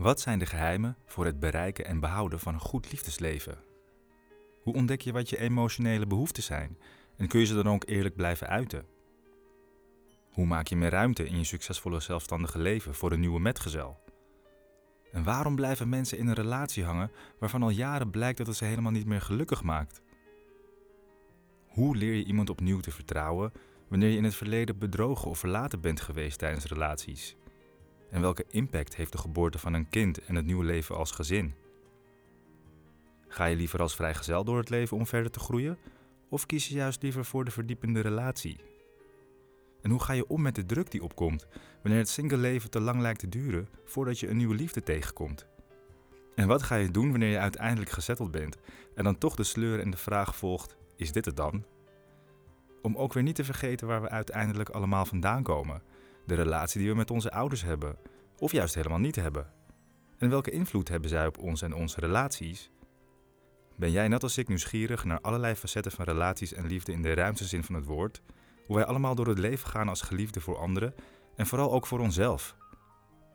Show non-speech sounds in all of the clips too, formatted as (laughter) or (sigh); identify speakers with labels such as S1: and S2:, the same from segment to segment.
S1: Wat zijn de geheimen voor het bereiken en behouden van een goed liefdesleven? Hoe ontdek je wat je emotionele behoeften zijn en kun je ze dan ook eerlijk blijven uiten? Hoe maak je meer ruimte in je succesvolle zelfstandige leven voor een nieuwe metgezel? En waarom blijven mensen in een relatie hangen waarvan al jaren blijkt dat het ze helemaal niet meer gelukkig maakt? Hoe leer je iemand opnieuw te vertrouwen wanneer je in het verleden bedrogen of verlaten bent geweest tijdens relaties? En welke impact heeft de geboorte van een kind en het nieuwe leven als gezin? Ga je liever als vrijgezel door het leven om verder te groeien? Of kies je juist liever voor de verdiepende relatie? En hoe ga je om met de druk die opkomt wanneer het single leven te lang lijkt te duren voordat je een nieuwe liefde tegenkomt? En wat ga je doen wanneer je uiteindelijk gezetteld bent en dan toch de sleur en de vraag volgt: is dit het dan? Om ook weer niet te vergeten waar we uiteindelijk allemaal vandaan komen, de relatie die we met onze ouders hebben, of juist helemaal niet hebben. En welke invloed hebben zij op ons en onze relaties? Ben jij net als ik nieuwsgierig naar allerlei facetten van relaties en liefde in de ruimste zin van het woord? Hoe wij allemaal door het leven gaan als geliefden voor anderen en vooral ook voor onszelf?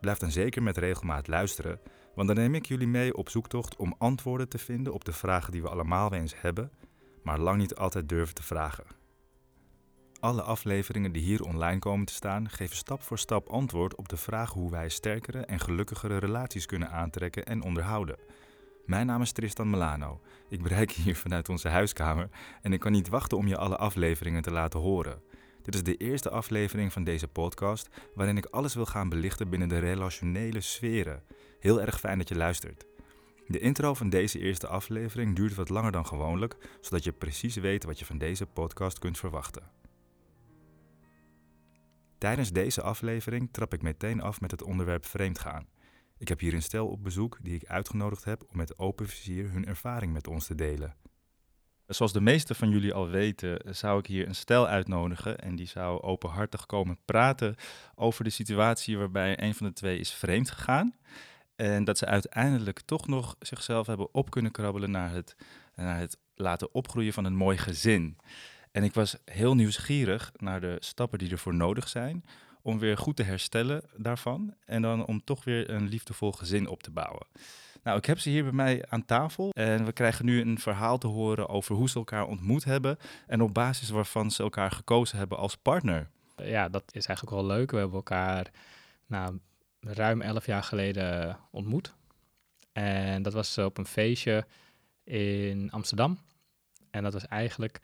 S1: Blijf dan zeker met regelmaat luisteren, want dan neem ik jullie mee op zoektocht om antwoorden te vinden op de vragen die we allemaal wel eens hebben, maar lang niet altijd durven te vragen. Alle afleveringen die hier online komen te staan geven stap voor stap antwoord op de vraag hoe wij sterkere en gelukkigere relaties kunnen aantrekken en onderhouden. Mijn naam is Tristan Milano. Ik bereik hier vanuit onze huiskamer en ik kan niet wachten om je alle afleveringen te laten horen. Dit is de eerste aflevering van deze podcast waarin ik alles wil gaan belichten binnen de relationele sferen. Heel erg fijn dat je luistert. De intro van deze eerste aflevering duurt wat langer dan gewoonlijk, zodat je precies weet wat je van deze podcast kunt verwachten. Tijdens deze aflevering trap ik meteen af met het onderwerp vreemdgaan. Ik heb hier een stel op bezoek die ik uitgenodigd heb om met open vizier hun ervaring met ons te delen. Zoals de meesten van jullie al weten, zou ik hier een stel uitnodigen en die zou openhartig komen praten over de situatie waarbij een van de twee is vreemd gegaan. En dat ze uiteindelijk toch nog zichzelf hebben op kunnen krabbelen naar het, naar het laten opgroeien van een mooi gezin. En ik was heel nieuwsgierig naar de stappen die ervoor nodig zijn om weer goed te herstellen daarvan en dan om toch weer een liefdevol gezin op te bouwen. Nou, ik heb ze hier bij mij aan tafel en we krijgen nu een verhaal te horen over hoe ze elkaar ontmoet hebben en op basis waarvan ze elkaar gekozen hebben als partner.
S2: Ja, dat is eigenlijk wel leuk. We hebben elkaar nou, ruim elf jaar geleden ontmoet. En dat was op een feestje in Amsterdam. En dat was eigenlijk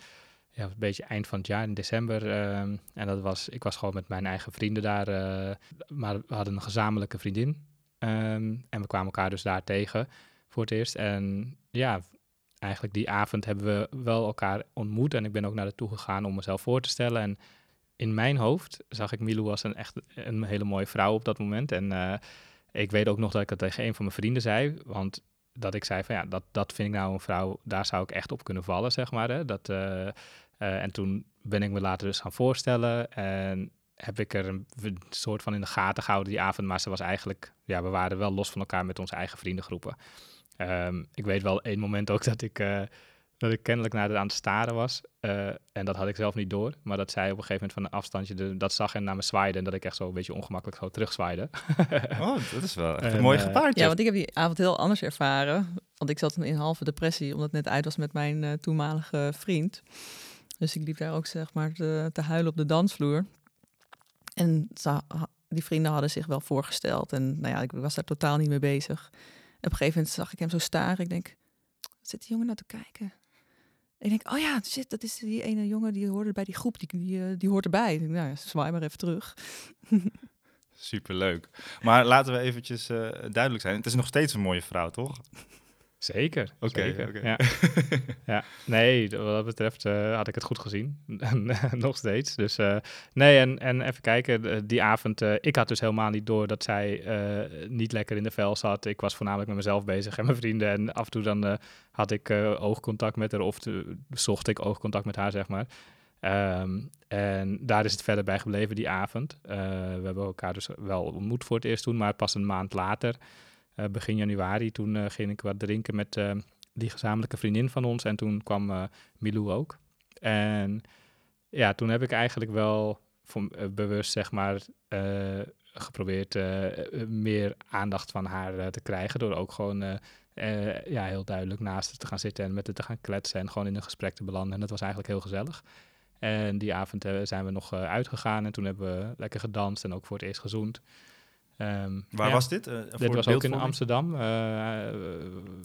S2: ja, een beetje eind van het jaar, in december. Ehm, en dat was, ik was gewoon met mijn eigen vrienden daar. Uh, maar we hadden een gezamenlijke vriendin. Ehm, en we kwamen elkaar dus daar tegen voor het eerst. En ja, eigenlijk die avond hebben we wel elkaar ontmoet. En ik ben ook naar toe gegaan om mezelf voor te stellen. En in mijn hoofd zag ik Milou als een echt een hele mooie vrouw op dat moment. En uh, ik weet ook nog dat ik het tegen een van mijn vrienden zei. Want dat ik zei van ja, dat, dat vind ik nou een vrouw, daar zou ik echt op kunnen vallen, zeg maar. Hè? Dat, uh, uh, en toen ben ik me later dus gaan voorstellen en heb ik er een, soort van in de gaten gehouden die avond. Maar ze was eigenlijk, ja, we waren wel los van elkaar met onze eigen vriendengroepen. Um, ik weet wel één moment ook dat ik, uh, dat ik kennelijk naar de aan het staren was. Uh, en dat had ik zelf niet door. Maar dat zij op een gegeven moment van een afstandje de, dat zag en naar me zwaaide. En dat ik echt zo een beetje ongemakkelijk zo terugzwaaide. (laughs)
S1: oh, dat is wel echt een mooi gepaardje.
S3: Ja, want ik heb die avond heel anders ervaren. Want ik zat in halve depressie, omdat het net uit was met mijn uh, toenmalige vriend. Dus ik liep daar ook zeg maar te, te huilen op de dansvloer. En die vrienden hadden zich wel voorgesteld. En nou ja, ik was daar totaal niet mee bezig. En op een gegeven moment zag ik hem zo staren. Ik denk, wat zit die jongen nou te kijken? En ik denk, oh ja, shit, dat is die ene jongen die hoorde bij die groep. Die, die, eh, die hoort erbij. Ik nou ja, zwaai maar even terug.
S1: Superleuk. Maar laten we eventjes uh, duidelijk zijn. Het is nog steeds een mooie vrouw, toch?
S2: Zeker. Oké. Okay, okay. ja. (laughs) ja. Nee, wat dat betreft uh, had ik het goed gezien. (laughs) Nog steeds. Dus uh, nee, en, en even kijken. Die avond, uh, ik had dus helemaal niet door dat zij niet lekker in de vel zat. Ik was voornamelijk met mezelf bezig en mijn vrienden. En af en toe dan had ik oogcontact met haar of zocht ik oogcontact met haar, zeg maar. Um, en daar is het verder bij gebleven die avond. we hebben elkaar dus wel ontmoet voor het eerst toen, maar pas een maand later... Eh, begin januari. Toen eh, ging ik wat drinken met eh, die gezamenlijke vriendin van ons. En toen kwam Milou ook. En ja, toen heb ik eigenlijk wel bewust, zeg maar, geprobeerd meer aandacht van haar te krijgen. Door ook gewoon ja, heel duidelijk naast haar te gaan zitten en met haar te gaan kletsen. En gewoon in een gesprek te belanden. En dat was eigenlijk heel gezellig. En die avond zijn we nog uitgegaan. En toen hebben we lekker gedanst en ook voor het eerst gezoend.
S1: Um, Waar was dit?
S2: dit was ook in Amsterdam.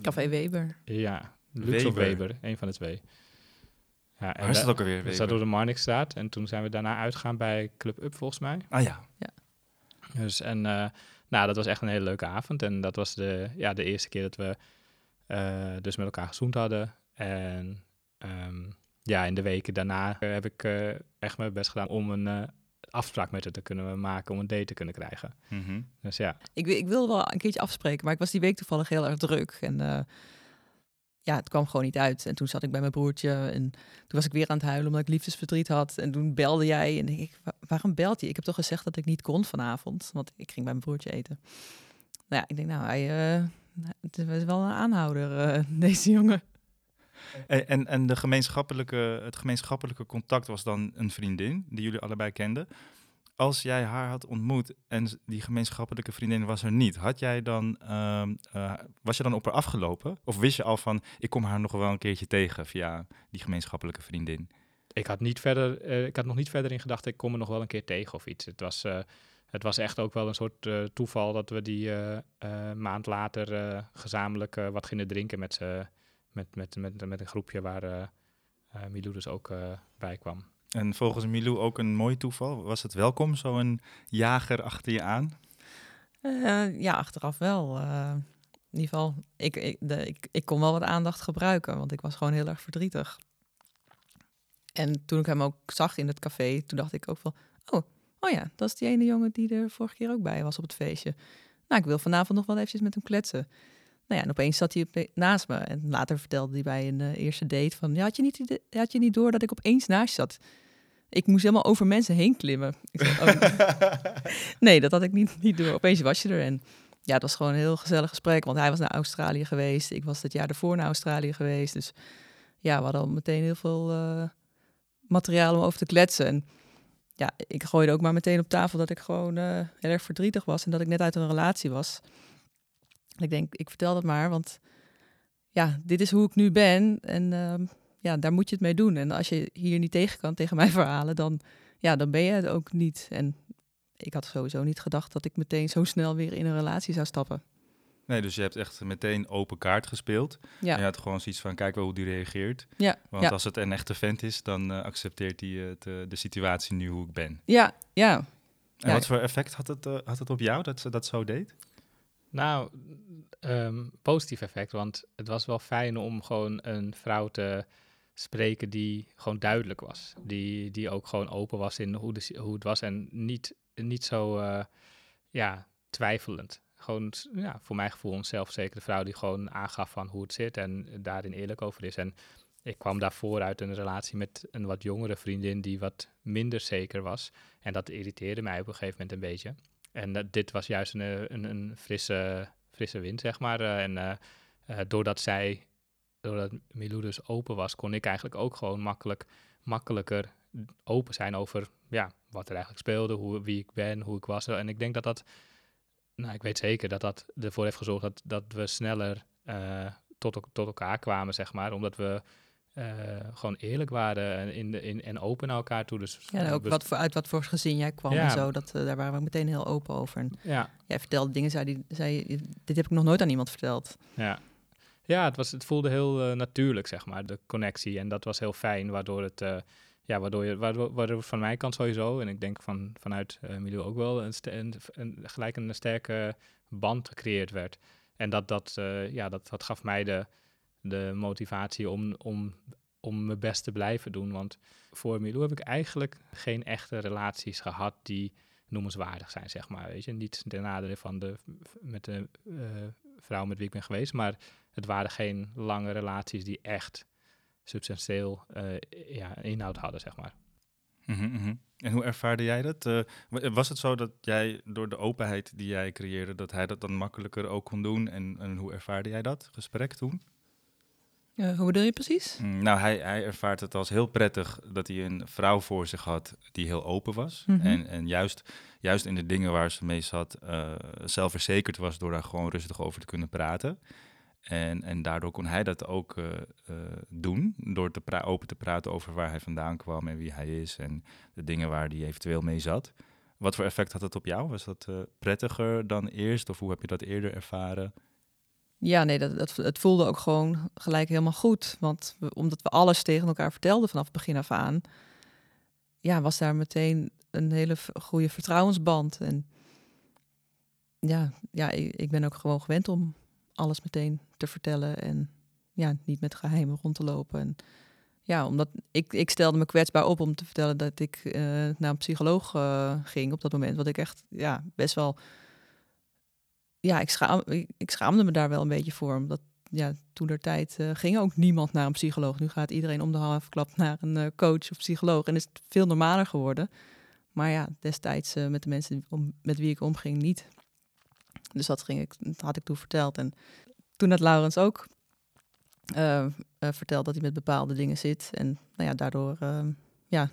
S3: Café Weber.
S2: Ja, Lux Weber. of Weber, een van de twee.
S1: Ja, en Waar is het ook alweer?
S2: We zaten door de Marnixstraat en toen zijn we daarna uitgegaan bij Club Up volgens mij.
S1: Ah ja. ja.
S2: Dus en uh, nou, dat was echt een hele leuke avond. En dat was de, ja, de eerste keer dat we uh, dus met elkaar gezoend hadden. En um, ja, in de weken daarna heb ik uh, echt mijn best gedaan om een afspraak met haar te kunnen maken, om een date te kunnen krijgen. Mm -hmm. Dus ja.
S3: Ik, ik wil wel een keertje afspreken, maar ik was die week toevallig heel erg druk. En ja, het kwam gewoon niet uit. En toen zat ik bij mijn broertje en toen was ik weer aan het huilen omdat ik liefdesverdriet had. En toen belde jij en denk ik, waarom belt hij? Ik heb toch gezegd dat ik niet kon vanavond, want ik ging bij mijn broertje eten. Nou ja, ik denk, nou, hij uh, het is wel een aanhouder, uh, (laughs) deze jongen.
S1: En, en, de gemeenschappelijke, het gemeenschappelijke contact was dan een vriendin die jullie allebei kenden als jij haar had ontmoet en die gemeenschappelijke vriendin was er niet, had jij dan, uh, was je dan op haar afgelopen? Of wist je al van, ik kom haar nog wel een keertje tegen via die gemeenschappelijke vriendin?
S2: Ik had, niet verder, uh, ik had nog niet verder in gedacht, ik kom er nog wel een keer tegen of iets. Het was, uh, het was echt ook wel een soort toeval dat we die maand later gezamenlijk wat gingen drinken met, met, met, met, met een groepje waar Milou dus ook bij kwam.
S1: En volgens Milou ook een mooi toeval. Was het welkom, zo'n jager achter je aan?
S3: Uh, ja, achteraf wel. Uh, in ieder geval, ik, ik, de, ik, ik kon wel wat aandacht gebruiken, want ik was gewoon heel erg verdrietig. En toen ik hem ook zag in het café, toen dacht ik ook van... Oh, oh ja, dat is die ene jongen die er vorige keer ook bij was op het feestje. Nou, ik wil vanavond nog wel eventjes met hem kletsen. Nou ja, en opeens zat hij naast me. En later vertelde hij bij een uh, eerste date van... Ja, had je, niet, had je niet door dat ik opeens naast zat? Ik moest helemaal over mensen heen klimmen. Oh. (laughs) nee, dat had ik niet, niet door. Opeens was je er. En ja, het was gewoon een heel gezellig gesprek. Want hij was naar Australië geweest. Ik was het jaar ervoor naar Australië geweest. Dus ja, we hadden al meteen heel veel uh, materiaal om over te kletsen. En ja, ik gooide ook maar meteen op tafel dat ik gewoon uh, heel erg verdrietig was. En dat ik net uit een relatie was. Ik denk, ik vertel dat maar, want ja, dit is hoe ik nu ben. En uh, ja, daar moet je het mee doen. En als je hier niet tegen kan, tegen mijn (laughs) verhalen, dan, ja, dan ben je het ook niet. En ik had sowieso niet gedacht dat ik meteen zo snel weer in een relatie zou stappen.
S1: Nee, dus je hebt echt meteen open kaart gespeeld. Ja. En je had gewoon zoiets van, kijk wel hoe die reageert.
S3: Ja.
S1: Want als het een echte vent is, dan uh, accepteert hij uh, de situatie nu hoe ik ben.
S3: Ja, ja.
S1: En wat voor effect had het, uh, had het op jou dat ze dat zo deed?
S2: Nou, um, positief effect, want het was wel fijn om gewoon een vrouw te spreken die gewoon duidelijk was. Die, die ook gewoon open was in hoe, hoe het was en niet, niet zo uh, ja, twijfelend. Gewoon ja, voor mijn gevoel een zelfverzekerde vrouw die gewoon aangaf van hoe het zit en daarin eerlijk over is. En ik kwam daarvoor uit een relatie met een wat jongere vriendin die wat minder zeker was. En dat irriteerde mij op een gegeven moment een beetje. En uh, dit was juist een, een, een, frisse, frisse wind, zeg maar. Uh, en doordat zij doordat Milou dus open was, kon ik eigenlijk ook gewoon makkelijk, makkelijker open zijn over ja, wat er eigenlijk speelde, hoe, wie ik ben, hoe ik was. En ik denk dat dat, nou, ik weet zeker dat dat ervoor heeft gezorgd dat, dat we sneller tot, tot elkaar kwamen, zeg maar. Omdat we uh, gewoon eerlijk waren en, in de, in, en open naar elkaar toe. Dus,
S3: ja, ook wat voor, uit wat voor gezin jij kwam en zo. Dat, uh, daar waren we meteen heel open over. En ja. Jij vertelde dingen, zei, die, zei, dit heb ik nog nooit aan iemand verteld.
S2: Ja, ja, het, was, het voelde heel uh, natuurlijk, zeg maar, de connectie. En dat was heel fijn, waardoor het, ja, waardoor je, waardoor, waardoor van mijn kant sowieso, en ik denk van, vanuit Milou ook wel, een, een, een, gelijk een sterke band gecreëerd werd. En dat, dat, ja, dat, dat gaf mij de, de motivatie om, om, om mijn best te blijven doen. Want voor Milou heb ik eigenlijk geen echte relaties gehad die noemenswaardig zijn, zeg maar. Weet je, niet ten nadele van de, met de vrouw met wie ik ben geweest, maar het waren geen lange relaties die echt substantieel uh, ja, inhoud hadden, zeg maar.
S1: Mm -hmm. En hoe ervaarde jij dat? Uh, was het zo dat jij door de openheid die jij creëerde, dat hij dat dan makkelijker ook kon doen? En, en hoe ervaarde jij dat gesprek toen?
S3: Uh, hoe bedoel je precies?
S1: Mm, nou, hij, hij ervaart het als heel prettig dat hij een vrouw voor zich had die heel open was.
S3: Mhm.
S1: En, en juist, juist in de dingen waar ze mee zat, uh, zelfverzekerd was door daar gewoon rustig over te kunnen praten. En, en daardoor kon hij dat ook uh, doen, door te open te praten over waar hij vandaan kwam en wie hij is en de dingen waar hij eventueel mee zat. Wat voor effect had het op jou? Was dat prettiger dan eerst of hoe heb je dat eerder ervaren?
S3: Ja, nee, dat, dat, het voelde ook gewoon gelijk helemaal goed. Want omdat we alles tegen elkaar vertelden vanaf het begin af aan, ja, was daar meteen een hele goede vertrouwensband. En ja, ja ik, ik ben ook gewoon gewend om alles meteen te vertellen en ja, niet met geheimen rond te lopen. En ja, omdat ik, ik stelde me kwetsbaar op om te vertellen dat ik uh, naar een psycholoog uh, ging op dat moment. Wat ik echt ja, best wel ja, ik, schaam, ik, schaamde me daar wel een beetje voor. Omdat ja, toen der tijd uh, ging ook niemand naar een psycholoog. Nu gaat iedereen om de halve klap naar een uh, coach of psycholoog. En is het veel normaler geworden. Maar ja, destijds uh, met de mensen om, met wie ik omging niet. Dus dat, ging ik, dat had ik toen verteld. En toen had Laurens ook verteld dat hij met bepaalde dingen zit. En nou ja, daardoor ja,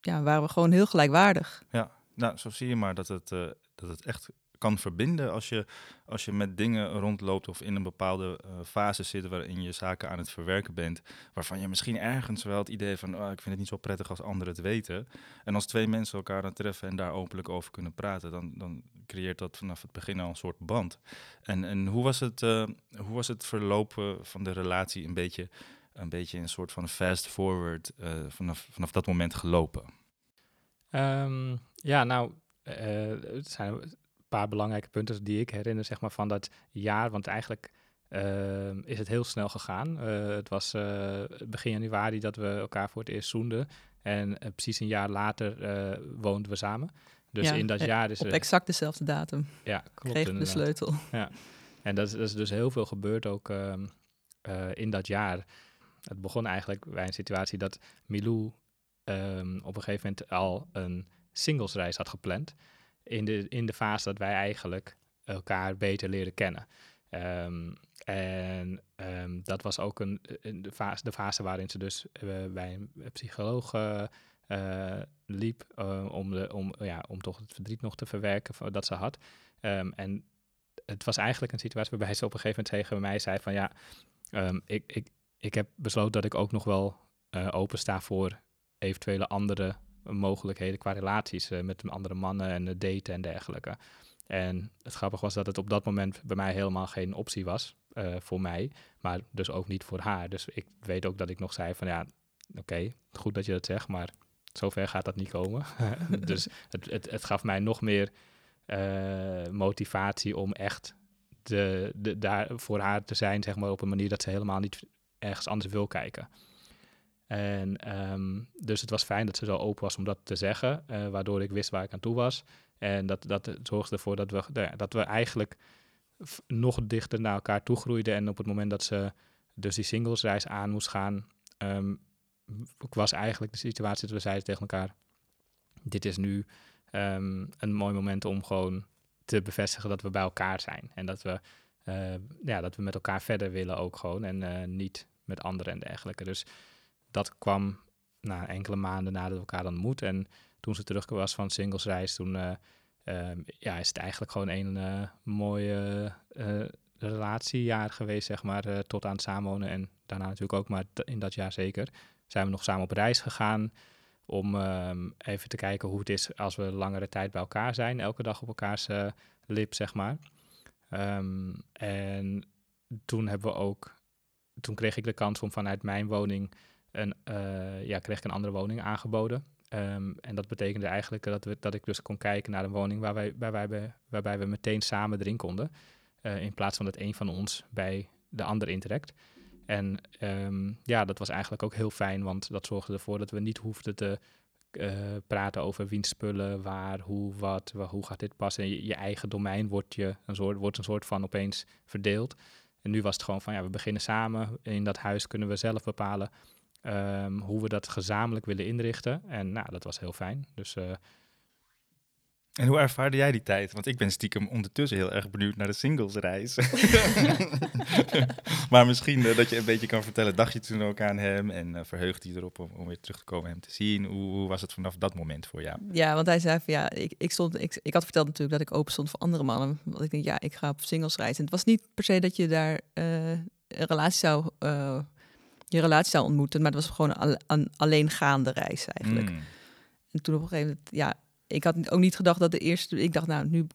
S3: ja, waren we gewoon heel gelijkwaardig.
S1: Ja, nou, zo zie je maar dat het, dat het echt kan verbinden als je, als je met dingen rondloopt of in een bepaalde uh, fase zit waarin je zaken aan het verwerken bent, waarvan je misschien ergens wel het idee van, oh, ik vind het niet zo prettig als anderen het weten. En als twee mensen elkaar dan treffen en daar openlijk over kunnen praten, dan, dan creëert dat vanaf het begin al een soort band. En, en hoe, was het, uh, hoe was het verlopen van de relatie een beetje, een beetje een soort van fast forward vanaf, vanaf dat moment gelopen?
S2: Um, ja, nou, het zijn paar belangrijke punten die ik herinner zeg maar, van dat jaar. Want eigenlijk uh, is het heel snel gegaan. Uh, het was uh, begin januari dat we elkaar voor het eerst zoenden. En precies een jaar later woonden we samen. Dus
S3: ja,
S2: in dat jaar is
S3: op
S2: er...
S3: exact dezelfde datum.
S2: Ja, klopt.
S3: Kreeg de sleutel.
S2: Ja, en dat is, dat is, dus heel veel gebeurd ook ehm, in dat jaar. Het begon eigenlijk bij een situatie dat Milou um, op een gegeven moment al een singlesreis had gepland in de, in de fase dat wij eigenlijk elkaar beter leren kennen. Um, en um, dat was ook een, de, fase, de fase waarin ze dus uh, bij een psycholoog uh, uh, liep om, de, om, ja, om toch het verdriet nog te verwerken dat ze had. En het was eigenlijk een situatie waarbij ze op een gegeven moment tegen mij zei van ja, ik, ik, ik heb besloten dat ik ook nog wel open sta voor eventuele andere mogelijkheden qua relaties uh, met andere mannen en daten en dergelijke. En het grappige was dat het op dat moment bij mij helemaal geen optie was uh, voor mij, maar dus ook niet voor haar. Dus ik weet ook dat ik nog zei van ja, oké, goed dat je dat zegt, maar zover gaat dat niet komen. (laughs) dus het, het, het, gaf mij nog meer uh, motivatie om echt de, de, daar voor haar te zijn, zeg maar, op een manier dat ze helemaal niet ergens anders wil kijken. En um, dus het was fijn dat ze zo open was om dat te zeggen, uh, waardoor ik wist waar ik aan toe was. En dat, dat zorgde ervoor dat we, nou dat we eigenlijk nog dichter naar elkaar toe groeiden. En op het moment dat ze dus die singlesreis aan moest gaan, um, was eigenlijk de situatie dat we zeiden tegen elkaar, dit is nu um, een mooi moment om gewoon te bevestigen dat we bij elkaar zijn. En dat we, uh, ja, dat we met elkaar verder willen ook gewoon en uh, niet met anderen en dergelijke. Dus dat kwam na enkele maanden nadat we elkaar ontmoet. En toen ze terug was van singlesreis, toen uh, uh, ja, is het eigenlijk gewoon een uh, mooie relatiejaar geweest, zeg maar, tot aan het samenwonen. En daarna natuurlijk ook, maar in dat jaar zeker, zijn we nog samen op reis gegaan om ehm, even te kijken hoe het is als we langere tijd bij elkaar zijn, elke dag op elkaars lip, zeg maar. Um, en toen hebben we ook, toen kreeg ik de kans om vanuit mijn woning een, uh, ja, kreeg ik een andere woning aangeboden. Um, en dat betekende eigenlijk dat, we, dat ik dus kon kijken naar een woning waar wij, waarbij, we, waarbij we meteen samen erin konden. Uh, in plaats van dat een van ons bij de ander intrekt. En um, ja, dat was eigenlijk ook heel fijn, want dat zorgde ervoor dat we niet hoefden te uh, praten over wiens spullen, waar, hoe, wat, hoe gaat dit passen. Je, je, eigen domein wordt, je een soort, wordt een soort van opeens verdeeld. En nu was het gewoon van, ja, we beginnen samen. In dat huis kunnen we zelf bepalen Um, hoe we dat gezamenlijk willen inrichten. En nou, dat was heel fijn. Dus uh,
S1: En hoe ervaarde jij die tijd? Want ik ben stiekem ondertussen heel erg benieuwd naar de singlesreis. (laughs) maar misschien eh, dat je een beetje kan vertellen, dacht je toen ook aan hem en uh, verheugde je erop om, om, weer terug te komen hem te zien? Hoe, hoe, was het vanaf dat moment voor jou?
S3: Ja, want hij zei van ja, ik, ik, stond, ik, ik had verteld natuurlijk dat ik open stond voor andere mannen. Want ik denk ja, ik ga op singlesreis. En het was niet per se dat je daar uh, een relatie zou, je relatie zou ontmoeten, maar het was gewoon een, een alleengaande reis eigenlijk. Mm. En toen op een gegeven moment, ja, ik had ook niet gedacht dat de eerste. Ik dacht, nou, nu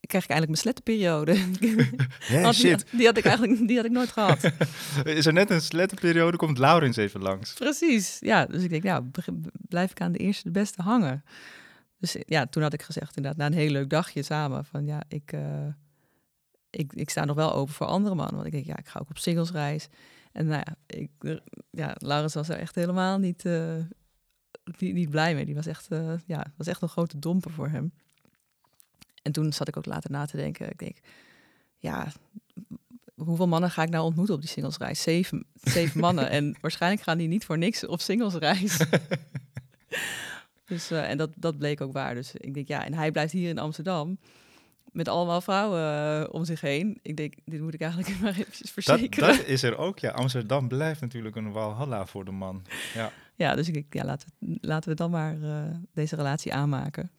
S3: krijg ik eigenlijk mijn slettenperiode.
S1: Yeah, (laughs) shit.
S3: Die, die, had ik eigenlijk die had ik nooit gehad. (laughs)
S1: Is er net een slettenperiode, komt Laurens even langs.
S3: Precies, ja. Dus ik denk, nou, blijf ik aan de eerste de beste hangen. Dus ja, toen had ik gezegd, inderdaad, na een heel leuk dagje samen, van ja, ik, uh, ik, ik sta nog wel open voor andere mannen. Want ik denk, ja, ik ga ook op singlesreis. En nou ja, ik, ja Laurens was er echt helemaal niet, uh, niet, niet, blij mee. Die was echt, uh, ja, was echt een grote domper voor hem. En toen zat ik ook later na te denken. Ik denk, ja, hoeveel mannen ga ik nou ontmoeten op die singlesreis? Zeven, zeven (laughs) mannen. En waarschijnlijk gaan die niet voor niks op singlesreis. (laughs) dus, uh, en dat, dat bleek ook waar. Dus ik denk, ja, en hij blijft hier in Amsterdam met allemaal vrouwen uh, om zich heen. Ik denk, dit moet ik eigenlijk (laughs) maar eventjes verzekeren.
S1: Dat, dat is er ook, ja. Amsterdam blijft natuurlijk een walhalla voor de man. Ja, (laughs)
S3: ja dus ik, ja, laten, we, laten we dan maar uh, deze relatie aanmaken.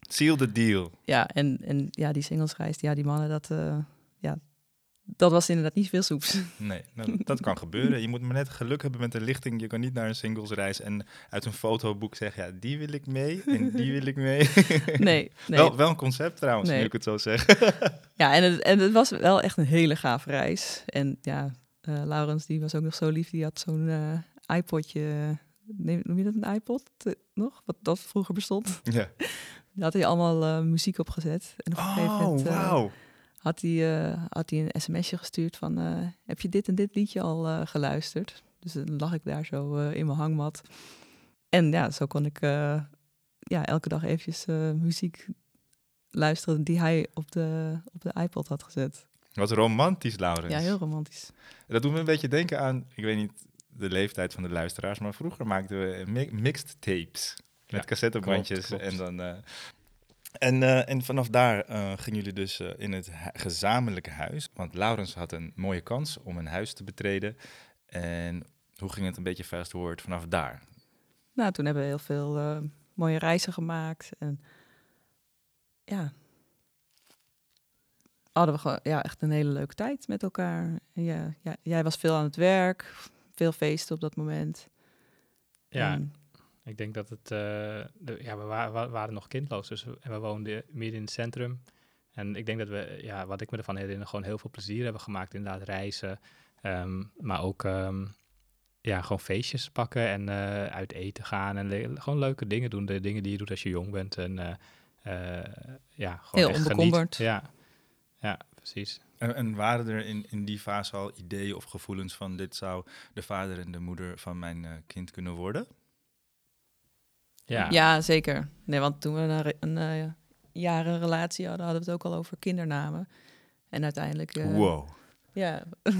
S1: Seal the deal.
S3: Ja, en, en ja, die singlesreis, ja, die mannen, dat, uh, ja, dat was inderdaad niet veel soeps.
S1: Nee, nou, dat kan gebeuren. Je moet maar net geluk hebben met de lichting. Je kan niet naar een singlesreis en uit een fotoboek zeggen... ja, die wil ik mee en die wil ik mee. (laughs)
S3: Nee, nee.
S1: Wel, wel een concept trouwens, nee. nu ik het zo zeg. (laughs)
S3: Ja, en het, en het was wel echt een hele gaaf reis. En ja, uh, Laurens, die was ook nog zo lief. Die had zo'n uh, iPodje... Noem je dat een iPod nog? Wat dat vroeger bestond?
S1: Ja. (laughs)
S3: Daar had hij allemaal muziek opgezet. En op een gegeven
S1: oh, wauw
S3: had hij, uh, had hij een sms'je gestuurd van... Uh, heb je dit en dit liedje al uh, geluisterd? Dus dan lag ik daar zo in mijn hangmat. En ja, zo kon ik ja, elke dag eventjes muziek luisteren... die hij op de, op de iPod had gezet.
S1: Wat romantisch, Laurens.
S3: Ja, heel romantisch.
S1: Dat doet me een beetje denken aan... ik weet niet de leeftijd van de luisteraars... maar vroeger maakten we mixed tapes... Met ja, cassettebandjes klopt, klopt. en dan en, uh, en vanaf daar uh, gingen jullie dus uh, in het gezamenlijke huis. Want Laurens had een mooie kans om een huis te betreden. En hoe ging het een beetje fast forward vanaf daar?
S3: Nou, toen hebben we heel veel mooie reizen gemaakt. En ja, hadden we gewoon ja, echt een hele leuke tijd met elkaar. En ja, ja, jij was veel aan het werk, veel feesten op dat moment.
S2: Ja, en, ik denk dat het, uh, de, ja, we, wa we, waren nog kindloos, dus we, en we woonden midden in het centrum. En ik denk dat we, ja, wat ik me ervan herinner, gewoon heel veel plezier hebben gemaakt. Inderdaad, reizen, um, maar ook um, ja, gewoon feestjes pakken en uh, uit eten gaan. En le gewoon leuke dingen doen, de dingen die je doet als je jong bent. En uh, ja, gewoon
S3: heel onbekommerd.
S2: Ja. ja, precies.
S1: En, en, waren er in, in die fase al ideeën of gevoelens van dit zou de vader en de moeder van mijn kind kunnen worden?
S3: Ja. ja, zeker. Nee, want toen we een, een uh, jaren relatie hadden, hadden we het ook al over kindernamen. En uiteindelijk... Uh,
S1: wow.
S3: Ja. (laughs)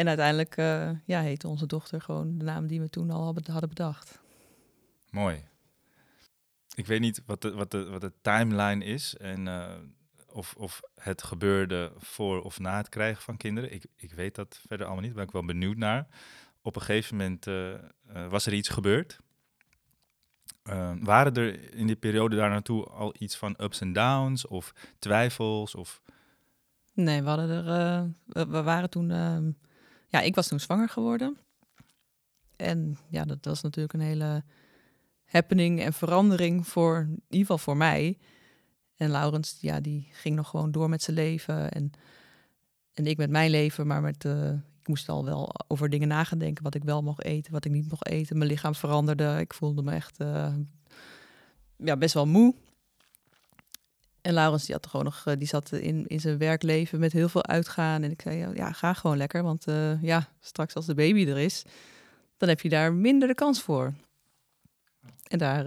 S3: en uiteindelijk uh, ja, heette onze dochter gewoon de naam die we toen al hadden bedacht.
S1: Mooi. Ik weet niet wat de, wat de, wat de timeline is en of, of het gebeurde voor of na het krijgen van kinderen. Ik, ik weet dat verder allemaal niet, daar ben ik wel benieuwd naar. Op een gegeven moment was er iets gebeurd uh, waren er in die periode daar naartoe al iets van ups en downs of twijfels? Of...
S3: Nee, we hadden er. Uh, we, waren toen. Uh, ja, ik was toen zwanger geworden. En ja, dat was natuurlijk een hele happening en verandering voor, in ieder geval voor mij. En Laurens, ja, die ging nog gewoon door met zijn leven. En, en ik met mijn leven, maar met, uh, ik moest al wel over dingen nagedenken. Wat ik wel mocht eten, wat ik niet mocht eten. Mijn lichaam veranderde. Ik voelde me echt uh, ja, best wel moe. En Laurens die had gewoon nog, eh, die zat in, in zijn werkleven met heel veel uitgaan. En ik zei, ja, ga gewoon lekker. Want uh, ja, straks als de baby er is, dan heb je daar minder de kans voor. En daar,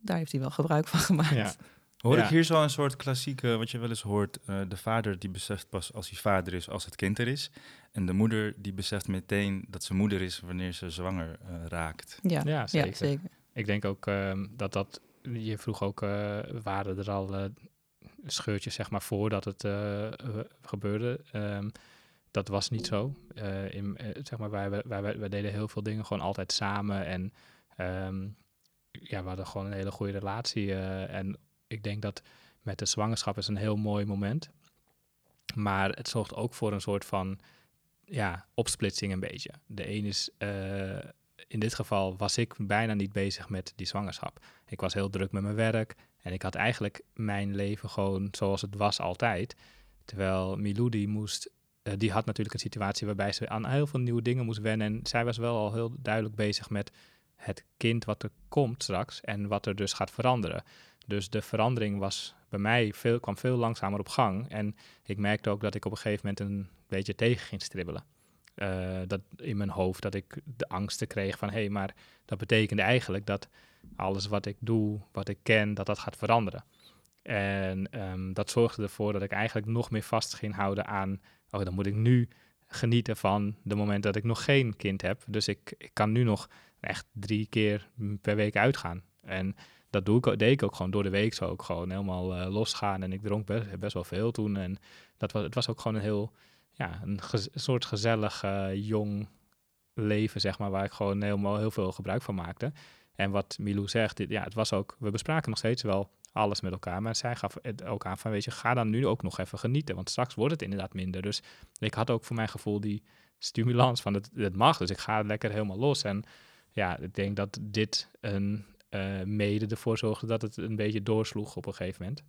S3: daar heeft hij wel gebruik van gemaakt. Ja.
S1: Hoor ik hier zo een soort klassieke, wat je wel eens hoort, uh, de vader die beseft pas als hij vader is, als het kind er is. En de moeder die beseft meteen dat ze moeder is wanneer ze zwanger uh, raakt.
S3: Ja, ja, zeker. ja, zeker.
S2: Ik denk ook um, dat dat je vroeg ook, uh, waren er al uh, scheurtjes zeg maar voordat het uh, gebeurde? Um, dat was niet zo. in, zeg maar, wij, wij, wij, wij, deden heel veel dingen gewoon altijd samen en um, ja, we hadden gewoon een hele goede relatie. en ik denk dat met de zwangerschap is een heel mooi moment. Maar het zorgt ook voor een soort van ja, opsplitsing een beetje. De een is, uh, in dit geval was ik bijna niet bezig met die zwangerschap. Ik was heel druk met mijn werk en ik had eigenlijk mijn leven gewoon zoals het was altijd. Terwijl Milou die moest, uh, die had natuurlijk een situatie waarbij ze aan heel veel nieuwe dingen moest wennen. En zij was wel al heel duidelijk bezig met het kind wat er komt straks en wat er dus gaat veranderen. Dus de verandering was bij mij veel, kwam veel langzamer op gang. En ik merkte ook dat ik op een gegeven moment een beetje tegen ging stribbelen. Uh, dat in mijn hoofd dat ik de angsten kreeg van hé, hey, maar dat betekende eigenlijk dat alles wat ik doe, wat ik ken, dat dat gaat veranderen. En um, dat zorgde ervoor dat ik eigenlijk nog meer vast ging houden aan, oh, dan moet ik nu genieten van de moment dat ik nog geen kind heb. Dus ik, ik kan nu nog echt drie keer per week uitgaan. En dat doe ik, deed ik ook gewoon door de week zo ook gewoon helemaal uh, losgaan. En ik dronk best, best wel veel toen. En dat was, het was ook gewoon een heel, ja, een, soort gezellig uh, jong leven, zeg maar, waar ik gewoon helemaal heel veel gebruik van maakte. En wat Milou zegt, dit, ja, het was ook, we bespraken nog steeds wel alles met elkaar. Maar zij gaf het ook aan van, weet je, ga dan nu ook nog even genieten. Want straks wordt het inderdaad minder. Dus ik had ook voor mijn gevoel die stimulans van het, het mag. Dus ik ga lekker helemaal los. En ja, ik denk dat dit een uh, mede ervoor zorgde dat het een beetje doorsloeg op een gegeven moment.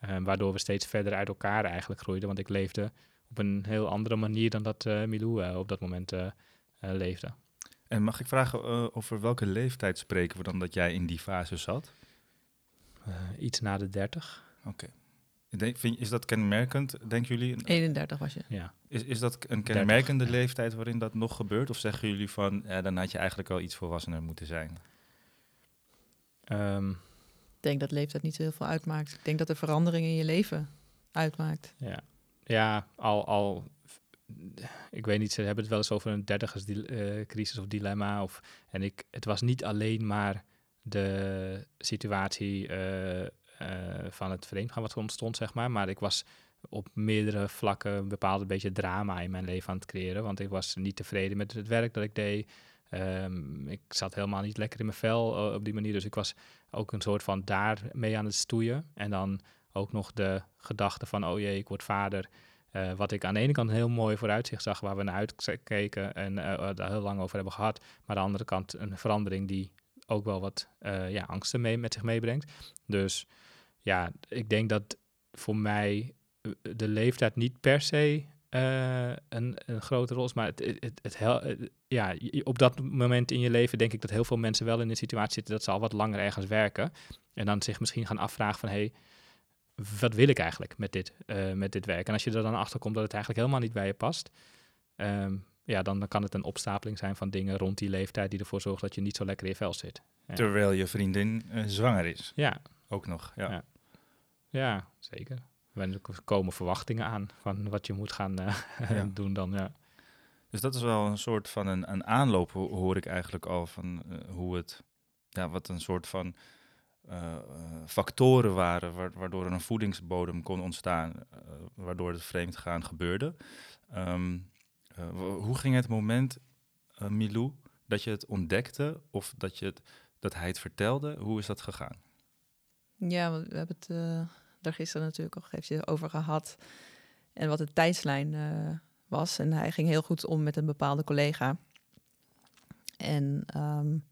S2: Uh, waardoor we steeds verder uit elkaar eigenlijk groeiden. Want ik leefde op een heel andere manier dan dat uh, Milou op dat moment leefde.
S1: En mag ik vragen over welke leeftijd spreken we dan dat jij in die fase zat?
S2: iets na de 30.
S1: Oké. Okay. Is dat kenmerkend, denken jullie?
S3: 31 was je.
S2: Ja.
S1: Is, is dat een kenmerkende leeftijd waarin dat nog gebeurt? Of zeggen jullie van, ja, dan had je eigenlijk al iets volwassener moeten zijn?
S3: Um, ik denk dat leeftijd niet zo heel veel uitmaakt. Ik denk dat de verandering in je leven uitmaakt.
S2: Ja, ja al, al ik weet niet, ze hebben het wel eens over een dertigerscrisis uh, of dilemma. Of, en ik, het was niet alleen maar de situatie uh, uh, van het vreemdgaan wat ontstond, zeg maar. Maar ik was op meerdere vlakken een bepaald beetje drama in mijn leven aan het creëren. Want ik was niet tevreden met het werk dat ik deed. Um, ik zat helemaal niet lekker in mijn vel op die manier. Dus ik was ook een soort van daarmee aan het stoeien. En dan ook nog de gedachte van, oh jee, ik word vader. Uh, wat ik aan de ene kant een heel mooi vooruitzicht zag, waar we naar uitkeken en uh, daar heel lang over hebben gehad. Maar aan de andere kant een verandering die ook wel wat ja, angsten mee, met zich meebrengt. Dus ja, ik denk dat voor mij de leeftijd niet per se een, een, grote rol is. Maar het, het, het, ja, op dat moment in je leven denk ik dat heel veel mensen wel in een situatie zitten dat ze al wat langer ergens werken. En dan zich misschien gaan afvragen van hé, hey, wat wil ik eigenlijk met dit, uh, met dit werk? En als je er dan achter komt dat het eigenlijk helemaal niet bij je past, um, ja, dan, dan kan het een opstapeling zijn van dingen rond die leeftijd die ervoor zorgt dat je niet zo lekker in je vel zit.
S1: Ja. Terwijl je vriendin uh, zwanger is.
S2: Ja.
S1: Ook nog, ja.
S2: Ja, ja zeker er komen verwachtingen aan van wat je moet gaan (laughs) uh, doen dan. Ja.
S1: Dus dat is wel een soort van een, een aanloop, hoor ik eigenlijk al, van hoe het, ja, wat een soort van uh, factoren waren waardoor er een voedingsbodem kon ontstaan, waardoor het vreemdgaan gebeurde. Um, hoe ging het moment, Milou, dat je het ontdekte of dat, je dat hij het vertelde? Hoe is dat gegaan?
S3: Ja, we hebben het daar gisteren natuurlijk al even over gehad. En wat de tijdslijn was. En hij ging heel goed om met een bepaalde collega. En um,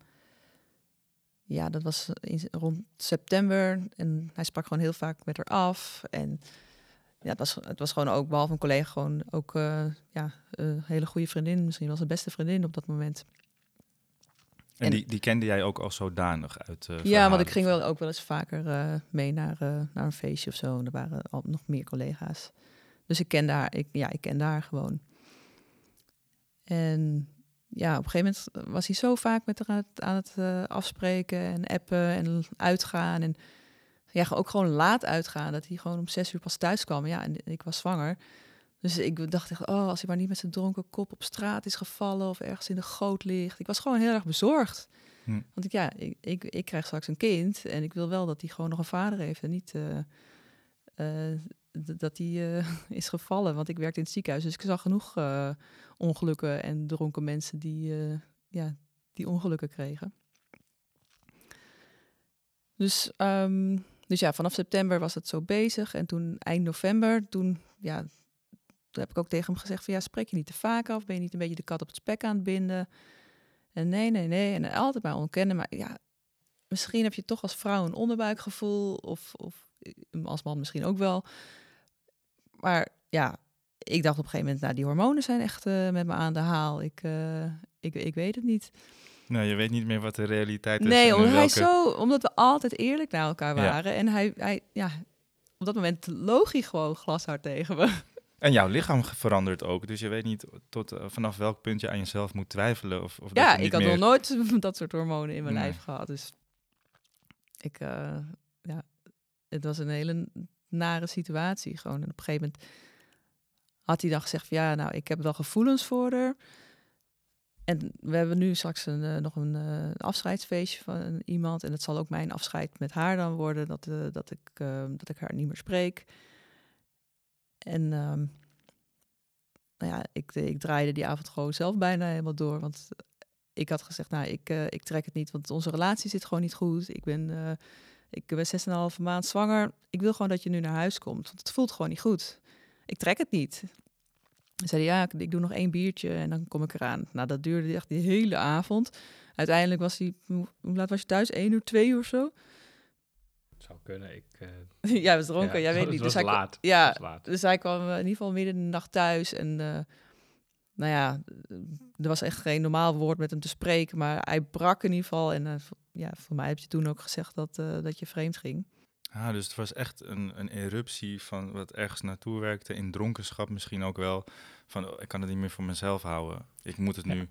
S3: ja, dat was in, rond september. En hij sprak gewoon heel vaak met haar af. En ja, het was, het was gewoon ook, behalve een collega, gewoon ook uh, ja, een hele goede vriendin. Misschien was de beste vriendin op dat moment.
S1: En, die, die kende jij ook al zodanig uit? Uh,
S3: ja, want ik ging wel ook wel eens vaker uh, mee naar, naar een feestje of zo. En er waren al nog meer collega's. Dus ik kende haar, ik, ja, ik kende haar gewoon. En ja, op een gegeven moment was hij zo vaak met haar aan het, aan het afspreken en appen en uitgaan. En ja, ook gewoon laat uitgaan. Dat hij gewoon om zes uur pas thuis kwam. Ja, en ik was zwanger. Dus ik dacht echt, oh, als hij maar niet met zijn dronken kop op straat is gevallen of ergens in de goot ligt. Ik was gewoon heel erg bezorgd.
S1: Hm.
S3: Want ik, ja, ik, ik, ik krijg straks een kind en ik wil wel dat hij gewoon nog een vader heeft en niet eh, eh, dat hij eh, (laughs) is gevallen. Want ik werkte in het ziekenhuis, dus ik zag genoeg eh, ongelukken en dronken mensen die, eh, ja, die ongelukken kregen. Dus, ehm, dus ja, vanaf september was het zo bezig. En toen eind november, toen, ja, heb ik ook tegen hem gezegd van ja, spreek je niet te vaak af? Ben je niet een beetje de kat op het spek aan het binden? En nee, nee, nee. En altijd maar ontkennen. Maar ja, misschien heb je toch als vrouw een onderbuikgevoel. Of, of als man misschien ook wel. Maar ja, ik dacht op een gegeven moment, nou, die hormonen zijn echt eh, met me aan de haal. Ik, eh, ik, ik weet het niet.
S1: Nou, je weet niet meer wat de realiteit is.
S3: Nee, omdat, hij
S1: welke-
S3: zo, omdat we altijd eerlijk naar elkaar
S1: Ja.
S3: waren. En hij, hij, ja, op dat moment loog hij gewoon glashard tegen me.
S1: En jouw lichaam verandert ook. Dus je weet niet tot eh, vanaf welk punt je aan jezelf moet twijfelen. Of, of
S3: Ja, ik had
S1: meer...
S3: nog nooit (laughs) dat soort hormonen in mijn
S1: Nee.
S3: lijf gehad. Dus ik, ja, het was een hele nare situatie gewoon. En op een gegeven moment had hij dan gezegd ja, nou, ik heb wel gevoelens voor haar. En we hebben nu straks een, eh, nog een eh, afscheidsfeestje van iemand. En het zal ook mijn afscheid met haar dan worden, dat, eh, dat, ik, eh, dat ik haar niet meer spreek. En ehm, nou ja, ik, ik draaide die avond gewoon zelf bijna helemaal door. Want ik had gezegd, nou, ik, ik trek het niet, want onze relatie zit gewoon niet goed. Ik ben, ik ben 6,5 maand zwanger. Ik wil gewoon dat je nu naar huis komt, want het voelt gewoon niet goed. Ik trek het niet. Hij zei, ja, ik, doe nog één biertje en dan kom ik eraan. Nou, dat duurde echt die hele avond. Uiteindelijk was hij, hoe laat was je thuis? 1 uur, 2 uur of zo?
S2: Zou kunnen. Ik, eh, (laughs)
S3: Jij was dronken,
S2: ja,
S3: jij weet (laughs)
S2: het
S3: niet.
S2: was
S3: Dus hij,
S2: laat.
S3: ja,
S2: Het was laat.
S3: dus hij kwam eh, in ieder geval midden in de nacht thuis. En eh, nou ja, eh, er was echt geen normaal woord met hem te spreken. Maar hij brak in ieder geval. En eh, ja, voor mij heb je toen ook gezegd dat, eh, dat je vreemd ging.
S1: Ah, dus het was echt een, een eruptie van wat ergens naartoe werkte. In dronkenschap misschien ook wel. Van, oh, ik kan het niet meer voor mezelf houden. Ik moet het
S2: Ja.
S1: nu.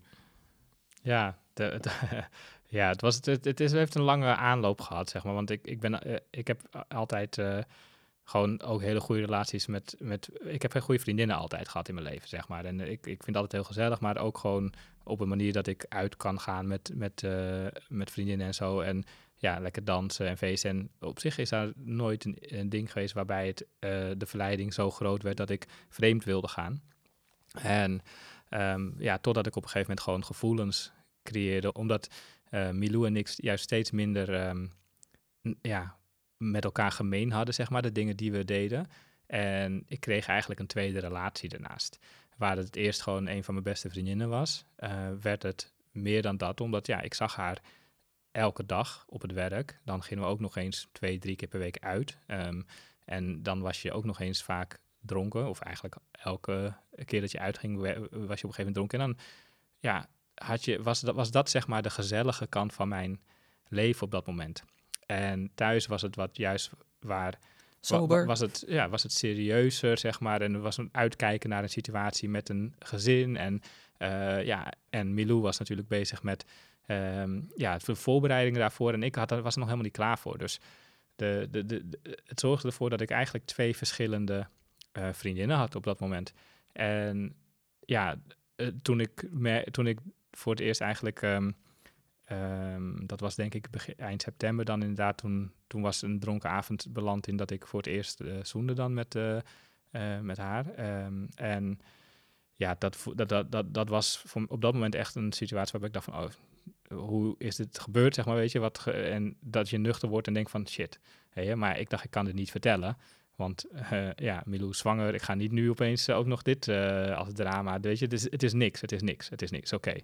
S2: Ja, de, de- (laughs) ja het, was, het, het, het is, heeft een lange aanloop gehad, zeg maar. Want ik, ik, ben, ik heb altijd eh, gewoon ook hele goede relaties met, met... Ik heb geen goede vriendinnen altijd gehad in mijn leven, zeg maar. En ik, ik vind altijd heel gezellig, maar ook gewoon op een manier dat ik uit kan gaan met, met, eh, met vriendinnen en zo. En ja, lekker dansen en feesten. En op zich is daar nooit een, ding geweest waarbij het, eh, de verleiding zo groot werd dat ik vreemd wilde gaan. En ehm, ja, totdat ik op een gegeven moment gewoon gevoelens creëerde. Omdat eh, Milou en ik juist steeds minder ehm, ja, met elkaar gemeen hadden, zeg maar, de dingen die we deden. En ik kreeg eigenlijk een tweede relatie daarnaast. Waar het eerst gewoon een van mijn beste vriendinnen was, eh, werd het meer dan dat. Omdat ja, ik zag haar elke dag op het werk. Dan gingen we ook nog eens twee, drie keer per week uit. Ehm, en dan was je ook nog eens vaak dronken. Of eigenlijk elke keer dat je uitging, we- was je op een gegeven moment dronken. En dan ja, had je, was, dat, was dat zeg maar de gezellige kant van mijn leven op dat moment. En thuis was het wat juist waar... wa-
S3: Sober.
S2: wa- was, het, ja, was het serieuzer, zeg maar. En er was een uitkijken naar een situatie met een gezin. En, eh, ja, en Milou was natuurlijk bezig met ehm, ja, de voorbereidingen daarvoor. En ik had, was er nog helemaal niet klaar voor. Dus de, de, de, de- het zorgde ervoor dat ik eigenlijk twee verschillende eh, vriendinnen had op dat moment. En ja, eh, toen, ik me, toen ik voor het eerst eigenlijk, ehm, ehm, dat was denk ik eind september dan inderdaad, toen, toen was een dronken avond beland in dat ik voor het eerst eh zoende dan met, eh, eh, met haar. Ehm, en ja, dat, dat, dat, dat, dat was op dat moment echt een situatie waarbij ik dacht van, oh, hoe is dit gebeurd, zeg maar, weet je, wat en dat je nuchter wordt en denkt van, shit, maar ik dacht, ik kan dit niet vertellen. Want eh, ja, Milou is zwanger. Ik ga niet nu opeens eh, ook nog dit eh, als drama. Weet je, het is, het is niks. Het is niks. Het is niks. Oké.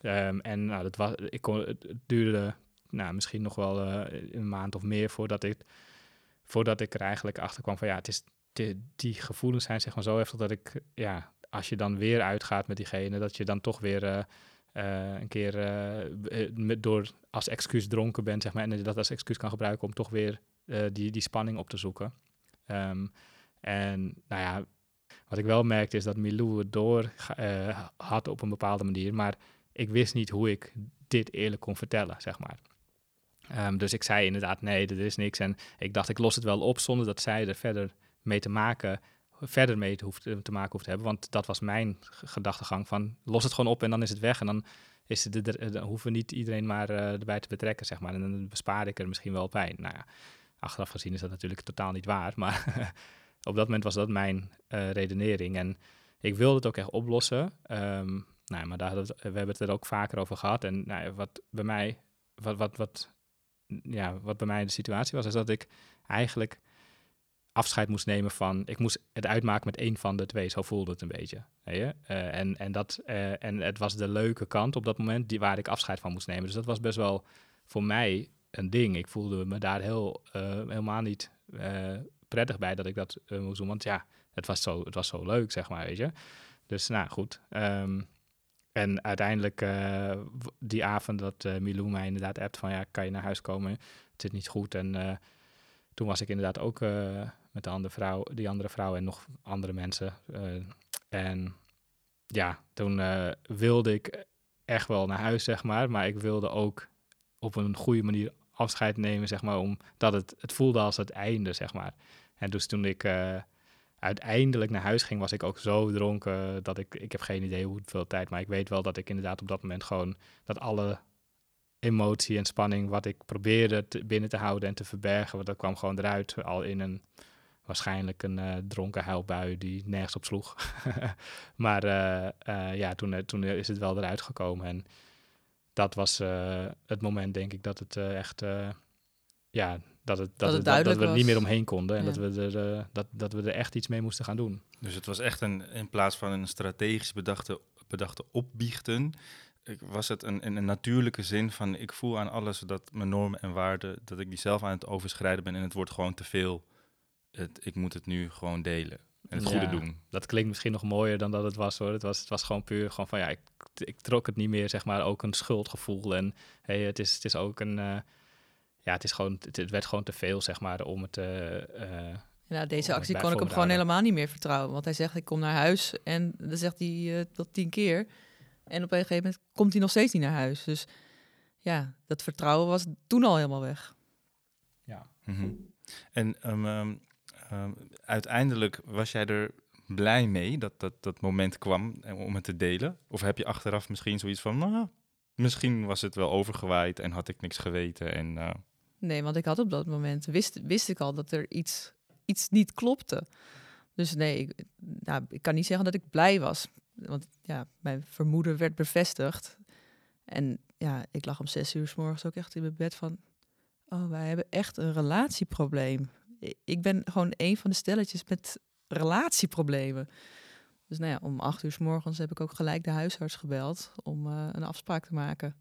S2: Ehm, en nou, dat was, ik kon, het, duurde nou, misschien nog wel een maand of meer voordat ik, voordat ik er eigenlijk achter kwam van ja, het is, die, die gevoelens zijn zeg maar zo heftig dat ik, ja, als je dan weer uitgaat met diegene, dat je dan toch weer een keer met, door als excuus dronken bent, zeg maar, en dat als excuus kan gebruiken om toch weer die, die spanning op te zoeken. Ehm, en nou ja, wat ik wel merkte is dat Milou het door eh, had op een bepaalde manier, maar ik wist niet hoe ik dit eerlijk kon vertellen, zeg maar. Ehm, dus ik zei inderdaad, nee, er is niks. En ik dacht, ik los het wel op zonder dat zij er verder mee te maken, verder mee te, hoeft, te maken hoeft te hebben. Want dat was mijn gedachtegang van, los het gewoon op en dan is het weg. En dan is het, dan hoeven we niet iedereen maar eh, erbij te betrekken, zeg maar. En dan bespaar ik er misschien wel bij. Nou ja, achteraf gezien is dat natuurlijk totaal niet waar. Maar (laughs) op dat moment was dat mijn eh, redenering. En ik wilde het ook echt oplossen. Ehm, nou, maar daar we, hebben het er ook vaker over gehad. En nou, wat bij mij, wat, wat, wat, ja, wat bij mij de situatie was, is dat ik eigenlijk afscheid moest nemen van. Ik moest het uitmaken met één van de twee. Zo voelde het een beetje. Je? Eh, en, en, dat, eh, en het was de leuke kant op dat moment die, waar ik afscheid van moest nemen. Dus dat was best wel voor mij een ding. Ik voelde me daar heel, eh, helemaal niet eh, prettig bij dat ik dat eh, moest doen. Want ja, het was, zo, het was zo leuk, zeg maar, weet je. Dus nou, goed. Ehm, en uiteindelijk, die avond dat Milou mij inderdaad appt van... ja, kan je naar huis komen? Het zit niet goed. En toen was ik inderdaad ook met de andere vrouw, die andere vrouw en nog andere mensen. en ja, toen wilde ik echt wel naar huis, zeg maar. Maar ik wilde ook op een goede manier afscheid nemen, zeg maar. Omdat het, het voelde als het einde, zeg maar. En dus toen ik eh, uiteindelijk naar huis ging, was ik ook zo dronken dat ik... Ik heb geen idee hoeveel tijd, maar ik weet wel dat ik inderdaad op dat moment gewoon... Dat alle emotie en spanning wat ik probeerde binnen te houden en te verbergen, want dat kwam gewoon eruit al in een waarschijnlijk een eh, dronken huilbui die nergens op sloeg. (laughs) maar eh, ja, toen, toen is het wel eruit gekomen en dat was eh, het moment denk ik dat het eh, echt eh, ja dat het dat,
S3: het
S2: het, dat, dat we er niet meer omheen konden en
S3: Ja.
S2: dat we er eh, dat, dat we er echt iets mee moesten gaan doen.
S1: Dus het was echt een, in plaats van een strategisch bedachte, bedachte opbiechten, ik- was het een, in een natuurlijke zin van ik voel aan alles dat mijn normen en waarden, dat ik die zelf aan het overschrijden ben en het wordt gewoon te veel. Het, ik moet het nu gewoon delen en het goede doen.
S2: Dat klinkt misschien nog mooier dan dat het was hoor. Het was, het was gewoon puur gewoon van ja, ik, ik trok het niet meer, zeg maar, ook een schuldgevoel. En hey, het, is, het is ook een, eh, ja, het is gewoon, het, het werd gewoon te veel, zeg maar, om het.
S3: Ja, deze actie kon ik hem gewoon helemaal niet meer vertrouwen. Want hij zegt, ik kom naar huis. En dan zegt hij tot tien keer. En op een gegeven moment komt hij nog steeds niet naar huis. Dus ja, dat vertrouwen was toen al helemaal weg.
S2: ja.
S1: Mhm. En ehm, ehm, ehm, uiteindelijk was jij er blij mee dat dat, dat moment kwam eh, om het te delen? Of heb je achteraf misschien zoiets van, nou, misschien was het wel overgewaaid en had ik niks geweten en... eh,
S3: Nee, want ik had op dat moment, wist, wist ik al dat er iets, iets niet klopte. Dus nee, ik, nou, ik kan niet zeggen dat ik blij was. Want ja, mijn vermoeden werd bevestigd. En ja, ik lag om zes uur s morgens ook echt in mijn bed van... Oh, wij hebben echt een relatieprobleem. Ik ben gewoon een van de stelletjes met relatieproblemen. Dus nou ja, om acht uur s morgens heb ik ook gelijk de huisarts gebeld om eh, een afspraak te maken.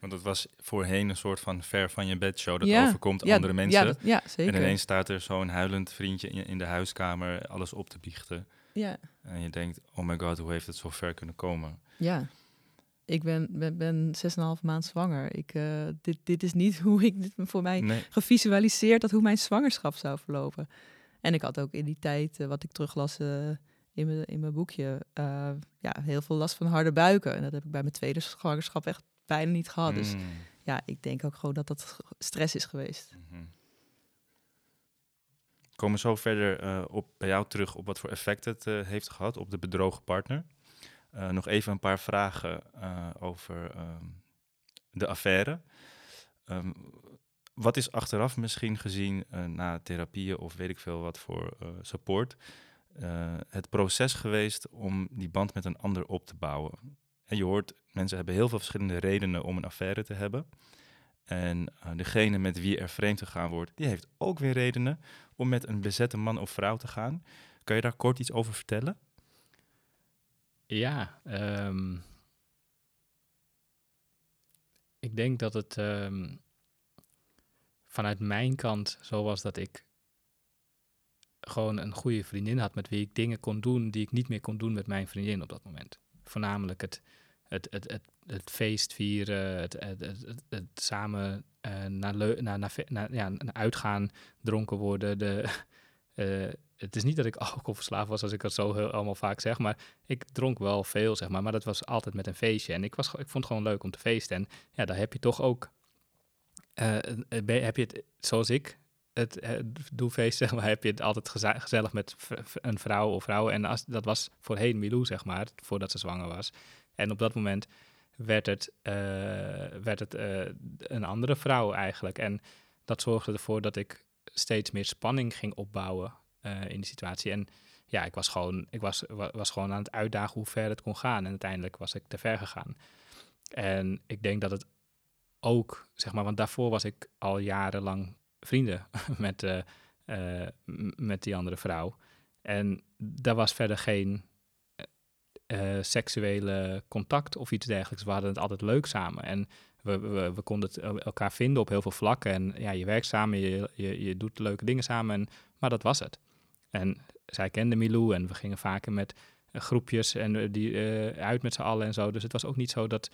S1: Want het was voorheen een soort van ver van je bed show. Dat
S3: Ja,
S1: overkomt
S3: ja,
S1: andere mensen.
S3: Ja, dat- ja zeker.
S1: en ineens staat er zo'n huilend vriendje in, in de huiskamer alles op te biechten.
S3: Ja,
S1: En je denkt, oh my god, hoe heeft het zo ver kunnen komen?
S3: Ja, ik ben, ben, ben 6,5 maand zwanger. Ik, eh, dit, dit is niet (laughs) hoe ik dit voor mij
S1: Nee.
S3: gevisualiseerd dat hoe mijn zwangerschap zou verlopen. En ik had ook in die tijd, eh, wat ik teruglas eh, in, mijn, in mijn boekje, eh, ja, heel veel last van harde buiken. En dat heb ik bij mijn tweede zwangerschap echt bijna niet gehad. Dus
S1: Mm.
S3: ja, ik denk ook gewoon dat dat stress is geweest.
S1: Mhm. We komen zo verder op, bij jou terug op wat voor effect het heeft gehad op de bedrogen partner. Nog even een paar vragen over ehm, de affaire. Ehm, wat is achteraf misschien gezien eh, na therapieën of weet ik veel wat voor eh, support eh, het proces geweest om die band met een ander op te bouwen? En je hoort, mensen hebben heel veel verschillende redenen om een affaire te hebben. En degene met wie er vreemd gegaan wordt, die heeft ook weer redenen om met een bezette man of vrouw te gaan. Kan je daar kort iets over vertellen?
S2: Ja, ehm, ik denk dat het ehm, vanuit mijn kant zo was dat ik gewoon een goede vriendin had met wie ik dingen kon doen die ik niet meer kon doen met mijn vriendin op dat moment. Voornamelijk het, het, het, het, het feest vieren, het, het, het, het- samen eh, naar, naar, naar, naar, ja, naar uitgaan, dronken worden. De, (laughs) eh, het is niet dat ik alcoholverslaafd was, als ik het zo heel, allemaal vaak zeg, maar ik dronk wel veel, zeg maar. Maar dat was altijd met een feestje. En ik, was, ik vond het gewoon leuk om te feesten. En ja, daar heb je toch ook... eh, eh, heb je het, zoals ik het eh, doe feest, zeg (laughs) maar, heb je het altijd gezellig met een vrouw of vrouwen. En als, dat was voorheen Milou, zeg maar, voordat ze zwanger was. En op dat moment werd het, eh, werd het eh, een andere vrouw eigenlijk. En dat zorgde ervoor dat ik steeds meer spanning ging opbouwen eh, in die situatie. En ja, ik was gewoon, ik was, wa- was gewoon aan het uitdagen hoe ver het kon gaan. En uiteindelijk was ik te ver gegaan. En ik denk dat het ook, zeg maar, want daarvoor was ik al jarenlang vrienden (laughs) met, eh, eh, met die andere vrouw. En daar was verder geen eh, seksuele contact of iets dergelijks. We hadden het altijd leuk samen. En we, we, we konden het el- elkaar vinden op heel veel vlakken. En ja, je werkt samen, je, je, je doet leuke dingen samen. En, maar dat was het. En zij kende Milou en we gingen vaker met groepjes en die, uit met z'n allen en zo. Dus het was ook niet zo dat,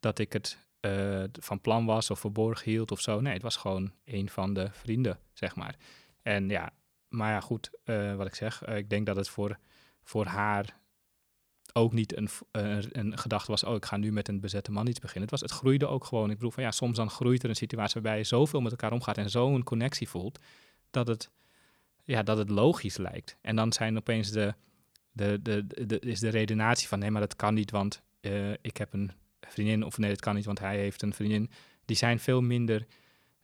S2: dat ik het eh, van plan was of verborgen hield of zo. Nee, het was gewoon een van de vrienden, zeg maar. En ja, maar ja, goed, eh, wat ik zeg. eh, ik denk dat het voor, voor haar ook niet een, een gedachte was, oh, ik ga nu met een bezette man iets beginnen. Het, was, het groeide ook gewoon. Ik bedoel, van ja, soms dan groeit er een situatie waarbij je zoveel met elkaar omgaat en zo'n connectie voelt, dat het, ja, dat het logisch lijkt. En dan zijn opeens de, de, de, de, is de redenatie van, nee, maar dat kan niet, want ik heb een vriendin, of nee, dat kan niet, want hij heeft een vriendin. Die zijn veel minder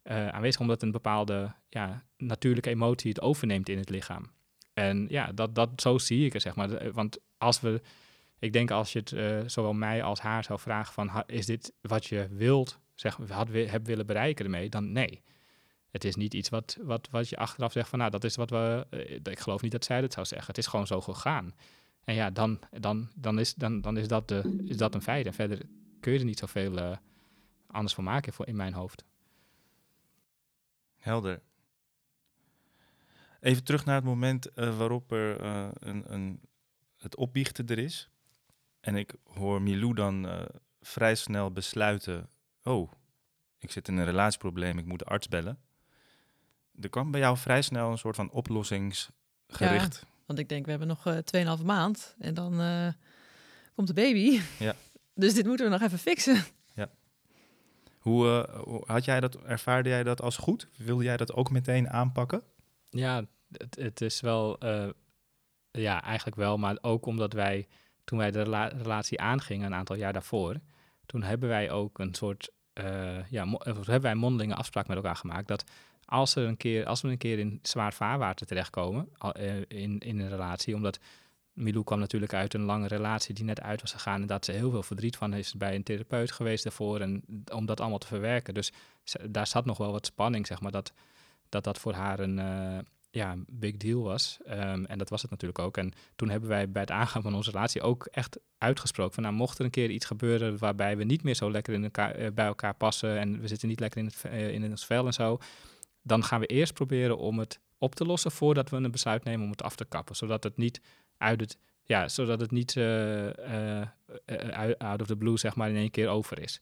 S2: eh, aanwezig, omdat een bepaalde ja, natuurlijke emotie het overneemt in het lichaam. En ja, dat, dat, zo zie ik het, zeg maar. Eh, Want als we, ik denk als je het eh, zowel mij als haar zou vragen van, is dit wat je wilt, zeg, had, hebt willen bereiken ermee, dan nee. Het is niet iets wat, wat, wat je achteraf zegt van, nou, dat is wat we, ik geloof niet dat zij dat zou zeggen. Het is gewoon zo gegaan. En ja, dan, dan, dan, is, dan, dan is, dat de, is dat een feit. En verder kun je er niet zoveel eh, anders van maken voor, in mijn hoofd.
S1: Helder. Even terug naar het moment eh, waarop er eh, een, een, het opbiechten er is. En ik hoor Milou dan eh, vrij snel besluiten: Oh, ik zit in een relatieprobleem, ik moet de arts bellen. Er kwam bij jou vrij snel een soort van oplossingsgericht.
S3: Want ik denk, we hebben nog eh 2,5 maand en dan eh, komt de baby.
S1: Ja.
S3: Dus dit moeten we nog even fixen.
S1: Hoe, eh, hoe- had jij dat, ervaarde jij dat als goed? Wilde jij dat ook meteen aanpakken?
S2: Ja, het, het is wel, eh, ja, eigenlijk wel, maar ook omdat wij, toen wij de rela- relatie aangingen, een aantal jaar daarvoor, toen hebben wij ook een soort, eh, ja, hebben wij een mondelinge afspraak met elkaar gemaakt dat als, er een keer, als we een keer in zwaar vaarwater terechtkomen in, in een relatie, omdat Milou kwam natuurlijk uit een lange relatie die net uit was gegaan en dat ze heel veel verdriet van is bij een therapeut geweest daarvoor en om dat allemaal te verwerken. Dus daar zat nog wel wat spanning, zeg maar, dat dat, dat voor haar een, eh, ja, big deal was. Ehm, en dat was het natuurlijk ook. En toen hebben wij bij het aangaan van onze relatie ook echt uitgesproken van, nou, mocht er een keer iets gebeuren waarbij we niet meer zo lekker in elkaar, eh, bij elkaar passen en we zitten niet lekker in, het, eh, in ons vel en zo, dan gaan we eerst proberen om het op te lossen voordat we een besluit nemen om het af te kappen, zodat het niet uit het ja, zodat het niet eh, eh, eh, out of the blue zeg maar in één keer over is.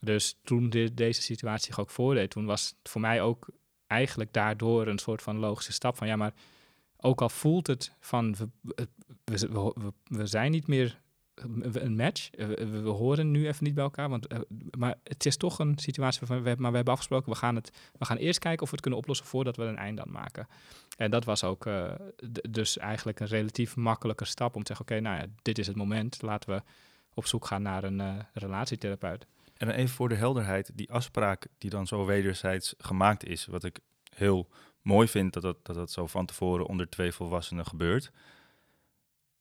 S2: Dus toen de- deze situatie zich ook voordeed, toen was het voor mij ook eigenlijk daardoor een soort van logische stap van ja, maar ook al voelt het van we, we zijn niet meer een match, eh, we, horen nu even niet bij elkaar, want, eh, maar het is toch een situatie waarvan we, maar we hebben afgesproken, we gaan, het, we gaan eerst kijken of we het kunnen oplossen voordat we een eind aan maken. En dat was ook eh, dus eigenlijk een relatief makkelijke stap om te zeggen, oké, nou ja, dit is het moment, laten we op zoek gaan naar een relatietherapeut.
S1: En even voor de helderheid, die afspraak die dan zo wederzijds gemaakt is, wat ik heel mooi vind dat dat, dat, dat zo van tevoren onder twee volwassenen gebeurt.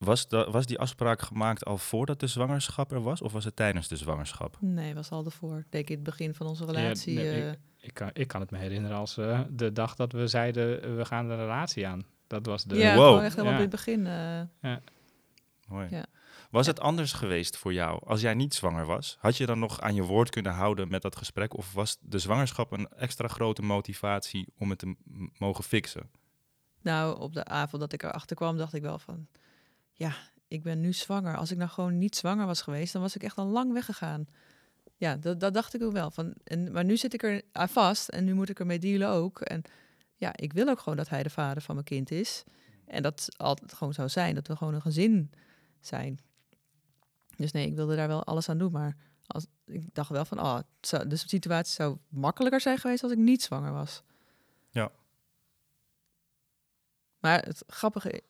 S1: Was, was die afspraak gemaakt al voordat de zwangerschap er was, of was het tijdens de zwangerschap?
S3: Nee, was al ervoor. Denk ik het begin van onze relatie.
S2: nee,
S3: eh,
S2: Ik kan, ik kan het me herinneren als eh, de dag dat we zeiden, eh, we gaan de relatie aan. Dat was de...
S3: ja,
S1: Wow.
S3: gewoon echt helemaal
S2: Ja.
S3: in het begin. eh,
S1: Mooi.
S3: Ja.
S1: Was het anders geweest voor jou als jij niet zwanger was? Had je dan nog aan je woord kunnen houden met dat gesprek? Of was de zwangerschap een extra grote motivatie om het te mogen fixen?
S3: nou, op de avond dat ik erachter kwam, dacht ik wel van... Ja, ik ben nu zwanger. Als ik nou gewoon niet zwanger was geweest, dan was ik echt al lang weggegaan. Ja, dat, dat dacht ik ook wel. Van, en, maar nu zit ik er aan vast en nu moet ik ermee dealen ook. En ja, ik wil ook gewoon dat hij de vader van mijn kind is. En dat altijd gewoon zou zijn, dat we gewoon een gezin zijn. Dus nee, ik wilde daar wel alles aan doen. Maar als, ik dacht wel van, oh, zou, de situatie zou makkelijker zijn geweest als ik niet zwanger was.
S1: Ja.
S3: Maar het grappige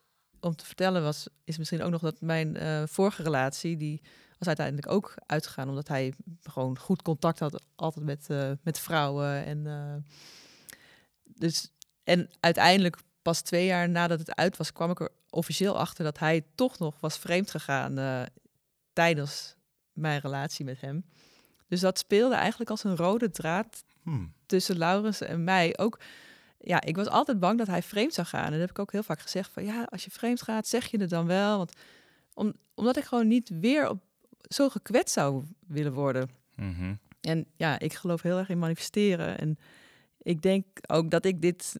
S3: om te vertellen was, is misschien ook nog dat mijn eh, vorige relatie, die was uiteindelijk ook uitgegaan omdat hij gewoon goed contact had altijd met, uh, met vrouwen. En, uh, dus, en uiteindelijk pas twee jaar nadat het uit was, kwam ik er officieel achter dat hij toch nog was vreemd gegaan tijdens mijn relatie met hem. Dus dat speelde eigenlijk als een rode draad hmm. tussen Laurens en mij. Ook, ja, ik was altijd bang dat hij vreemd zou gaan. En dat heb ik ook heel vaak gezegd van, ja, als je vreemd gaat, zeg je het dan wel. Want om, omdat ik gewoon niet weer op, zo gekwetst zou willen worden.
S1: Mhm.
S3: En ja, ik geloof heel erg in manifesteren. En ik denk ook dat ik dit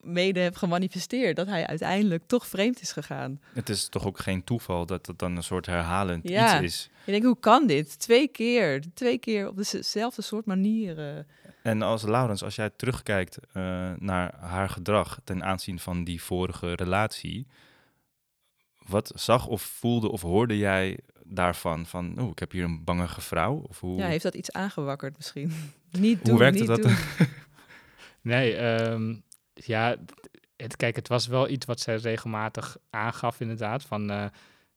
S3: mede heb gemanifesteerd. Dat hij uiteindelijk toch vreemd is gegaan.
S1: Het is toch ook geen toeval dat het dan een soort herhalend iets is.
S3: Ik denk, hoe kan dit? Twee keer. Twee keer op dezelfde soort manieren.
S1: En als Laurens, als jij terugkijkt uh, naar haar gedrag ten aanzien van die vorige relatie. Wat zag of voelde of hoorde jij daarvan? Van, oh, ik heb hier een bangige vrouw? Of hoe...
S3: Ja, heeft dat iets aangewakkerd misschien? (laughs) niet doen,
S1: Hoe werkte
S3: dat? (laughs)
S2: nee, um, ja, het, kijk, het was wel iets wat zij regelmatig aangaf, inderdaad. Van, uh,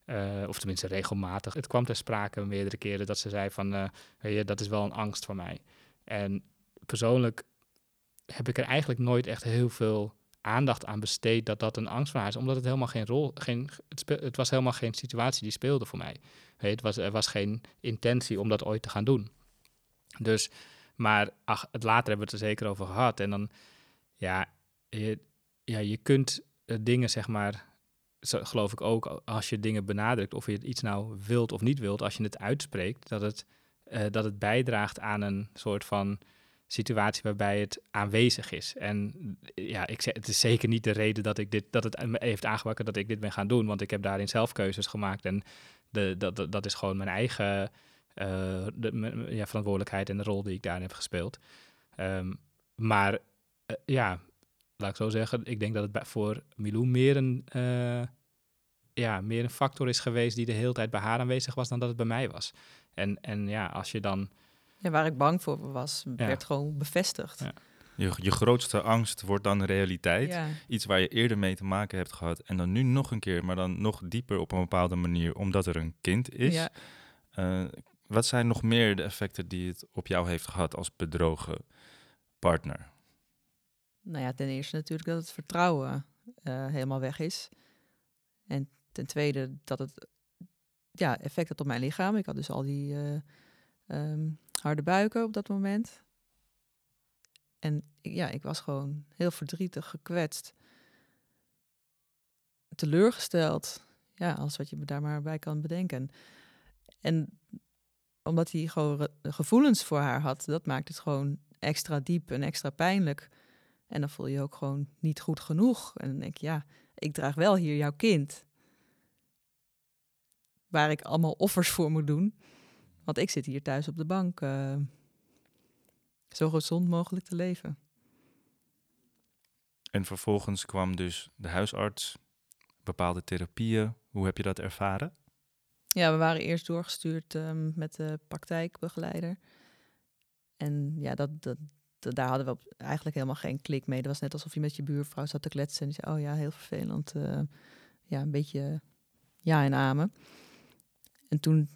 S2: uh, of tenminste regelmatig. Het kwam ter sprake meerdere keren dat ze zei van, uh, hey, dat is wel een angst voor mij. En persoonlijk heb ik er eigenlijk nooit echt heel veel aandacht aan besteed dat dat een angst van haar is, omdat het helemaal geen rol, geen, het, het was helemaal geen situatie die speelde voor mij. Het was, er was geen intentie om dat ooit te gaan doen. Dus, maar ach, het later hebben we het er zeker over gehad. En dan, ja, je, ja, je kunt uh, dingen, zeg maar, zo, geloof ik ook, als je dingen benadrukt, of je iets nou wilt of niet wilt, als je het uitspreekt, dat het, uh, dat het bijdraagt aan een soort van situatie waarbij het aanwezig is. En ja, ik het is zeker niet de reden dat ik dit, dat het heeft aangewakkerd dat ik dit ben gaan doen, want ik heb daarin zelf keuzes gemaakt en de, dat, dat, is gewoon mijn eigen uh, de, ja, verantwoordelijkheid en de rol die ik daarin heb gespeeld. Um, maar uh, ja, laat ik zo zeggen, ik denk dat het voor Milou meer een, ja, meer een factor is geweest die de hele tijd bij haar aanwezig was dan dat het bij mij was. En, en ja, als je dan...
S3: Ja, waar ik bang voor was, werd gewoon bevestigd. Ja.
S1: Je, je grootste angst wordt dan realiteit. Ja. Iets waar je eerder mee te maken hebt gehad. En dan nu nog een keer, maar dan nog dieper op een bepaalde manier, omdat er een kind is. Ja. Uh, wat zijn nog meer de effecten die het op jou heeft gehad als bedrogen partner?
S3: Nou ja, ten eerste natuurlijk dat het vertrouwen uh, helemaal weg is. En ten tweede dat het ja, effect had op mijn lichaam. Ik had dus al die uh, um, harde buiken op dat moment. En ja, ik was gewoon heel verdrietig, gekwetst, teleurgesteld. Ja, alles wat je daar maar bij kan bedenken. En omdat hij gewoon gevoelens voor haar had, dat maakt het gewoon extra diep en extra pijnlijk. En dan voel je je ook gewoon niet goed genoeg. En dan denk je, ja, ik draag wel hier jouw kind. Waar ik allemaal offers voor moet doen. Want ik zit hier thuis op de bank. Uh, zo gezond mogelijk te leven.
S1: En vervolgens kwam dus de huisarts, bepaalde therapieën. Hoe heb je dat ervaren?
S3: Ja, we waren eerst doorgestuurd um, met de praktijkbegeleider. En ja, dat, dat, daar hadden we eigenlijk helemaal geen klik mee. Dat was net alsof je met je buurvrouw zat te kletsen en zei, oh ja, heel vervelend. Uh, ja, een beetje ja en amen. En toen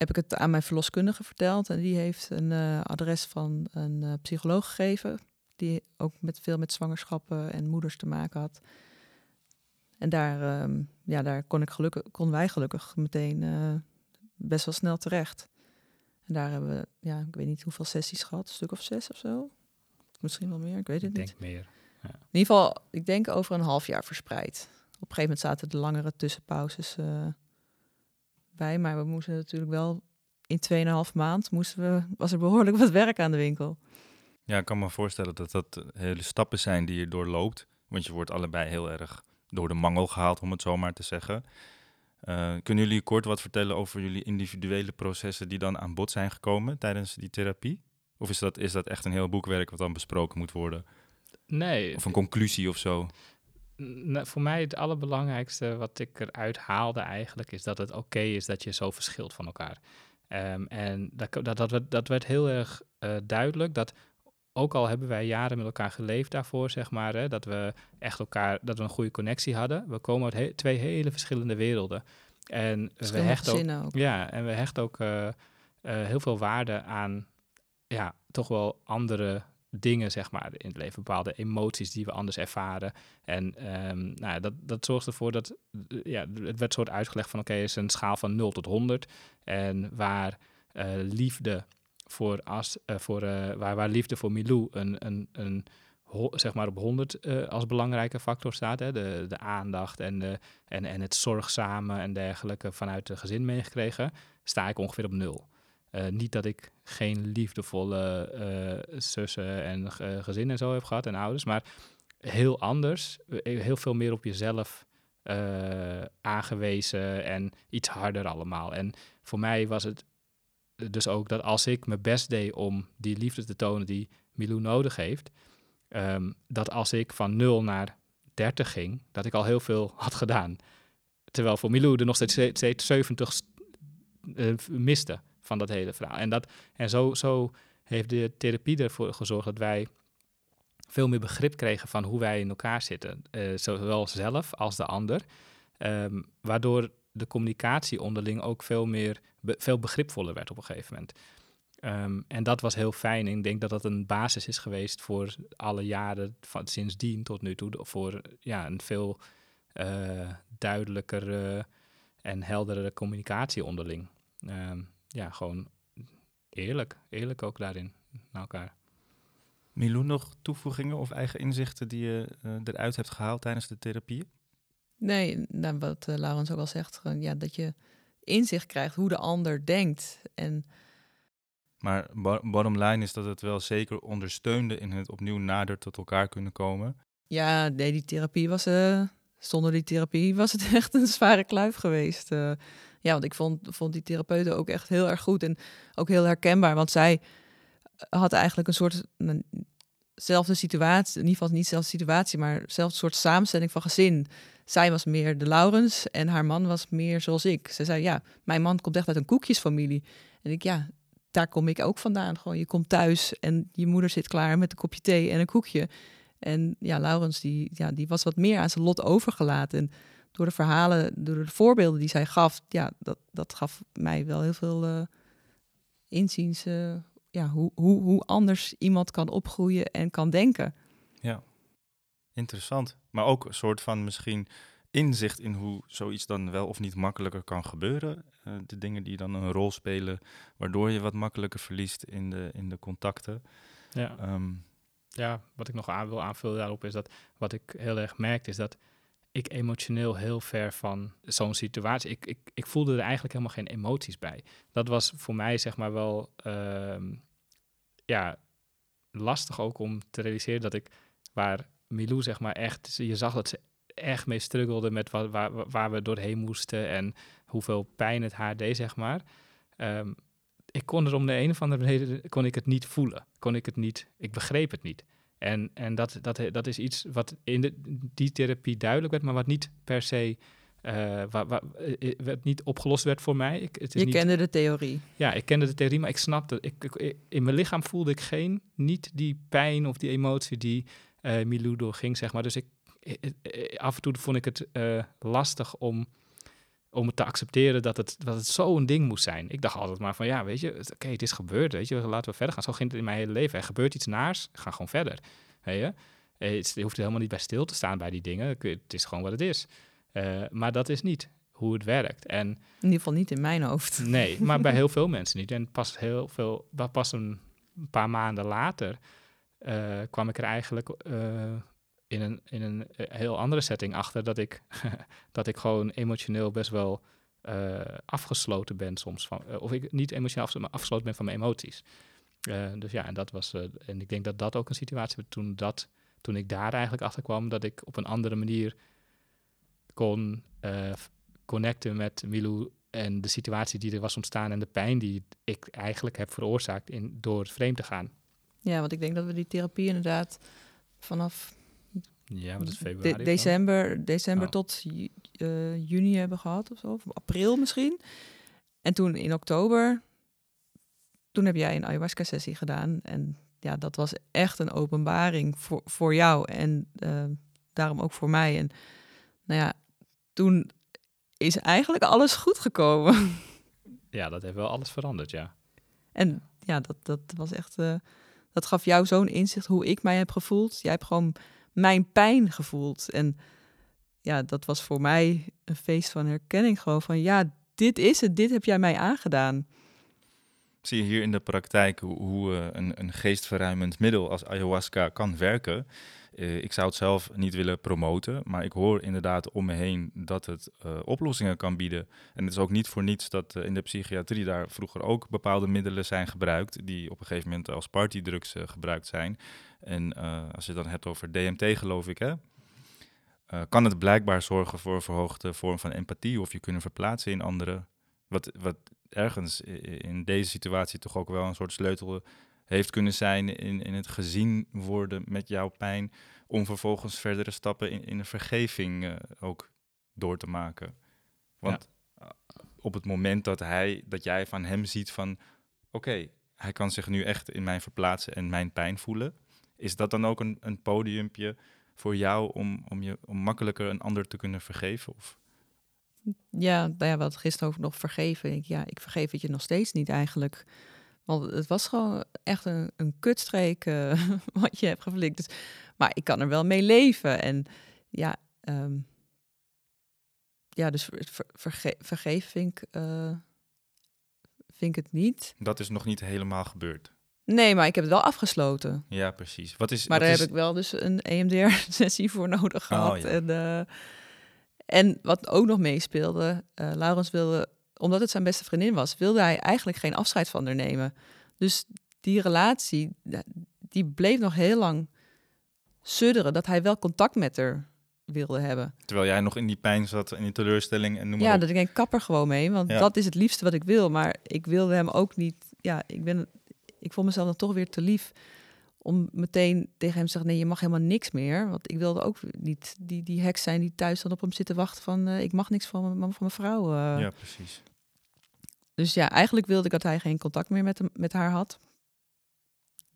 S3: heb ik het aan mijn verloskundige verteld. En die heeft een uh, adres van een uh, psycholoog gegeven. Die ook met veel met zwangerschappen en moeders te maken had. En daar, um, ja, daar kon, ik gelukkig, kon wij gelukkig meteen uh, best wel snel terecht. En daar hebben we, ja, ik weet niet hoeveel sessies gehad, een stuk of zes of zo. Misschien wel meer, ik weet het
S2: ik
S3: niet.
S2: denk meer. Ja.
S3: In ieder geval, ik denk over een half jaar verspreid. Op een gegeven moment zaten de langere tussenpauzes bij, maar we moesten natuurlijk wel in 2,5 maand moesten we, was er behoorlijk wat werk aan de winkel.
S1: Ja, ik kan me voorstellen dat dat hele stappen zijn die je doorloopt. Want je wordt allebei heel erg door de mangel gehaald, om het zo maar te zeggen. Uh, kunnen jullie kort wat vertellen over jullie individuele processen die dan aan bod zijn gekomen tijdens die therapie? Of is dat, is dat echt een heel boekwerk wat dan besproken moet worden?
S2: Nee.
S1: Of een conclusie of zo?
S2: Voor mij het allerbelangrijkste wat ik eruit haalde eigenlijk is dat het oké is dat je zo verschilt van elkaar. Um, en dat, dat, dat, werd, dat werd heel erg uh, duidelijk dat ook al hebben wij jaren met elkaar geleefd daarvoor, zeg maar, hè, dat we echt elkaar, dat we een goede connectie hadden. We komen uit he twee hele verschillende werelden. En we hechten ook. ja, en we hechten ook eh, eh, heel veel waarde aan ja, toch wel andere dingen, zeg maar, in het leven. Bepaalde emoties die we anders ervaren. En ehm, nou, dat, dat zorgt ervoor dat, eh, ja, het werd soort uitgelegd van, oké, het is een schaal van 0 tot 100. En waar eh, liefde voor, as, eh, voor waar, waar liefde voor Milou een, een, een zeg maar op 100 eh, als belangrijke factor staat. Hè? De, de aandacht en, de, en, en het zorgzame en dergelijke vanuit het gezin meegekregen, sta ik ongeveer op nul. Eh, niet dat ik geen liefdevolle eh, zussen en uh, gezinnen en zo heb gehad en ouders, maar heel anders. Eh, Heel veel meer op jezelf eh, aangewezen en iets harder allemaal. En voor mij was het dus ook dat als ik mijn best deed om die liefde te tonen die Milou nodig heeft, ehm, dat als ik van 0 naar 30 ging, dat ik al heel veel (laughs) had gedaan. Terwijl voor Milou er nog steeds, steeds 70 uh, miste van dat hele verhaal. En, dat, en zo, zo heeft de therapie ervoor gezorgd dat wij veel meer begrip kregen van hoe wij in elkaar zitten. Uh, zowel zelf als de ander. Um, waardoor de communicatie onderling ook veel meer veel begripvoller werd op een gegeven moment. Um, en dat was heel fijn. Ik denk dat dat een basis is geweest voor alle jaren van sindsdien tot nu toe. Voor ja, een veel uh, duidelijker en heldere communicatie onderling. Um, ja, gewoon eerlijk. Eerlijk ook daarin naar elkaar.
S1: Milou, nog toevoegingen of eigen inzichten die je uh, eruit hebt gehaald tijdens de therapie?
S3: Nee, nou, wat uh, Laurens ook al zegt, gewoon, ja, dat je inzicht krijgt hoe de ander denkt. En
S1: maar bottom line is dat het wel zeker ondersteunde in het opnieuw nader tot elkaar kunnen komen.
S3: Ja, nee, die therapie was, uh, zonder die therapie was het (laughs) echt een zware kluif geweest. Ja, want ik vond, vond die therapeuten ook echt heel erg goed en ook heel herkenbaar. Want zij had eigenlijk een soort zelfde situatie, in ieder geval niet dezelfde situatie, maar zelfde soort samenstelling van gezin. Zij was meer de Laurens en haar man was meer zoals ik. Ze zei, ja, mijn man komt echt uit een koekjesfamilie. En ik, ja, daar kom ik ook vandaan. Gewoon, je komt thuis en je moeder zit klaar met een kopje thee en een koekje. En ja, Laurens, die, ja, die was wat meer aan zijn lot overgelaten. En door de verhalen, door de voorbeelden die zij gaf, ja, dat, dat gaf mij wel heel veel uh, inziens. Uh, ja, hoe, hoe, hoe anders iemand kan opgroeien en kan denken.
S1: Ja, interessant. Maar ook een soort van misschien inzicht in hoe zoiets dan wel of niet makkelijker kan gebeuren. Uh, de dingen die dan een rol spelen, waardoor je wat makkelijker verliest in de, in de contacten.
S2: Ja. Um, ja, wat ik nog aan wil aanvullen daarop is dat wat ik heel erg merkte is dat ik emotioneel heel ver van zo'n situatie. Ik, ik, ik voelde er eigenlijk helemaal geen emoties bij. Dat was voor mij zeg maar wel uh, ja, lastig ook om te realiseren dat ik waar Milou zeg maar echt, je zag dat ze echt mee struggelde met wat, waar, waar we doorheen moesten en hoeveel pijn het haar deed zeg maar. Um, ik kon er om de een of andere reden kon ik het niet voelen. Kon ik het niet, ik begreep het niet. En, en dat, dat, dat is iets wat in de, die therapie duidelijk werd, maar wat niet per se, uh, wat, wat, wat niet opgelost werd voor mij. Ik, het
S3: is Je
S2: niet,
S3: kende de theorie.
S2: Ja, ik kende de theorie, maar ik snapte, ik, ik, in mijn lichaam voelde ik geen, niet die pijn of die emotie die uh, Milou doorging, zeg maar. Dus ik, af en toe vond ik het uh, lastig om om het te accepteren dat het, dat het zo'n ding moest zijn. Ik dacht altijd maar van, ja, weet je, oké, okay, het is gebeurd, weet je, laten we verder gaan. Zo ging het in mijn hele leven. Er gebeurt iets naars, ga gewoon verder. Weet je? Je hoeft er helemaal niet bij stil te staan bij die dingen. Het is gewoon wat het is. Uh, maar dat is niet hoe het werkt. En,
S3: in ieder geval niet in mijn hoofd. (laughs)
S2: Nee, maar bij (laughs) heel veel mensen niet. En pas heel veel, pas een paar maanden later uh, kwam ik er eigenlijk uh, in een, in een heel andere setting achter dat ik, (laughs) dat ik gewoon emotioneel best wel uh, afgesloten ben soms. Van, uh, of ik niet emotioneel afgesloten, maar afgesloten ben van mijn emoties. Dus ja, en dat was. en ik denk dat dat ook een situatie was toen, dat, toen ik daar eigenlijk achter kwam, dat ik op een andere manier kon connecten met Milou en de situatie die er was ontstaan en de pijn die ik eigenlijk heb veroorzaakt in, door het vreemd te gaan.
S3: Ja, want ik denk dat we die therapie inderdaad vanaf
S2: ja, wat is februari?
S3: De december december oh. tot uh, juni hebben gehad of zo, of april misschien. En toen in oktober, toen heb jij een ayahuasca-sessie gedaan. En ja, dat was echt een openbaring voor, voor jou en uh, daarom ook voor mij. En nou ja, toen is eigenlijk alles goed gekomen. (laughs)
S2: Ja, dat heeft wel alles veranderd, ja.
S3: En ja, dat, dat was echt. eh, dat gaf jou zo'n inzicht hoe ik mij heb gevoeld. Jij hebt gewoon mijn pijn gevoeld. En ja, dat was voor mij een feest van herkenning. Gewoon van ja, dit is het. Dit heb jij mij aangedaan.
S1: Zie je hier in de praktijk hoe, eh, een, een geestverruimend middel als ayahuasca kan werken? Eh, ik zou het zelf niet willen promoten, maar ik hoor inderdaad om me heen dat het eh, oplossingen kan bieden. En het is ook niet voor niets dat in de psychiatrie daar vroeger ook bepaalde middelen zijn gebruikt, die op een gegeven moment als partydrugs gebruikt zijn. En eh, als je dan hebt over DMT, geloof ik, hè? eh, kan het blijkbaar zorgen voor een verhoogde vorm van empathie of je kunnen verplaatsen in anderen. Wat, wat ergens in deze situatie toch ook wel een soort sleutel heeft kunnen zijn in, in het gezien worden met jouw pijn, om vervolgens verdere stappen in, in een vergeving eh, ook door te maken. Want op het moment dat hij, dat jij van hem ziet van, oké, hij kan zich nu echt in mij verplaatsen en mijn pijn voelen, is dat dan ook een, een podiumpje voor jou om, om, je, om makkelijker een ander te kunnen vergeven? Of?
S3: Ja, nou ja, we hadden gisteren over nog vergeven. Ik, ja, ik vergeef het je nog steeds niet eigenlijk. Want het was gewoon echt een, een kutstreek eh, (laughs) wat je hebt geflikt. Dus, maar ik kan er wel mee leven. En ja, ehm, ja dus ver, ver- verge- vergeven vind ik, eh, vind ik het niet.
S1: Dat is nog niet helemaal gebeurd.
S3: Nee, maar ik heb het wel afgesloten.
S1: Ja, precies. Wat is,
S3: Maar
S1: wat
S3: daar
S1: is,
S3: heb ik wel dus een EMDR-sessie voor nodig gehad.
S1: Oh, ja.
S3: en, eh, en wat ook nog meespeelde, eh Laurens wilde, omdat het zijn beste vriendin was, wilde hij eigenlijk geen afscheid van haar nemen. Dus die relatie, die bleef nog heel lang sudderen dat hij wel contact met haar wilde hebben.
S1: Terwijl jij nog in die pijn zat en in teleurstelling en noem maar
S3: Ja,
S1: op.
S3: dat ik denk, kapper gewoon mee, want
S1: Ja.
S3: dat is het liefste wat ik wil. Maar ik wilde hem ook niet, ja, ik ben, ik vond mezelf dan toch weer te lief om meteen tegen hem te zeggen, nee, je mag helemaal niks meer. Want ik wilde ook niet die, die heks zijn die thuis dan op hem zitten wachten van, eh, ik mag niks van, mijn- van mijn vrouw. eh.
S1: Ja, precies.
S3: Dus ja, eigenlijk wilde ik dat hij geen contact meer met, hem, met haar had.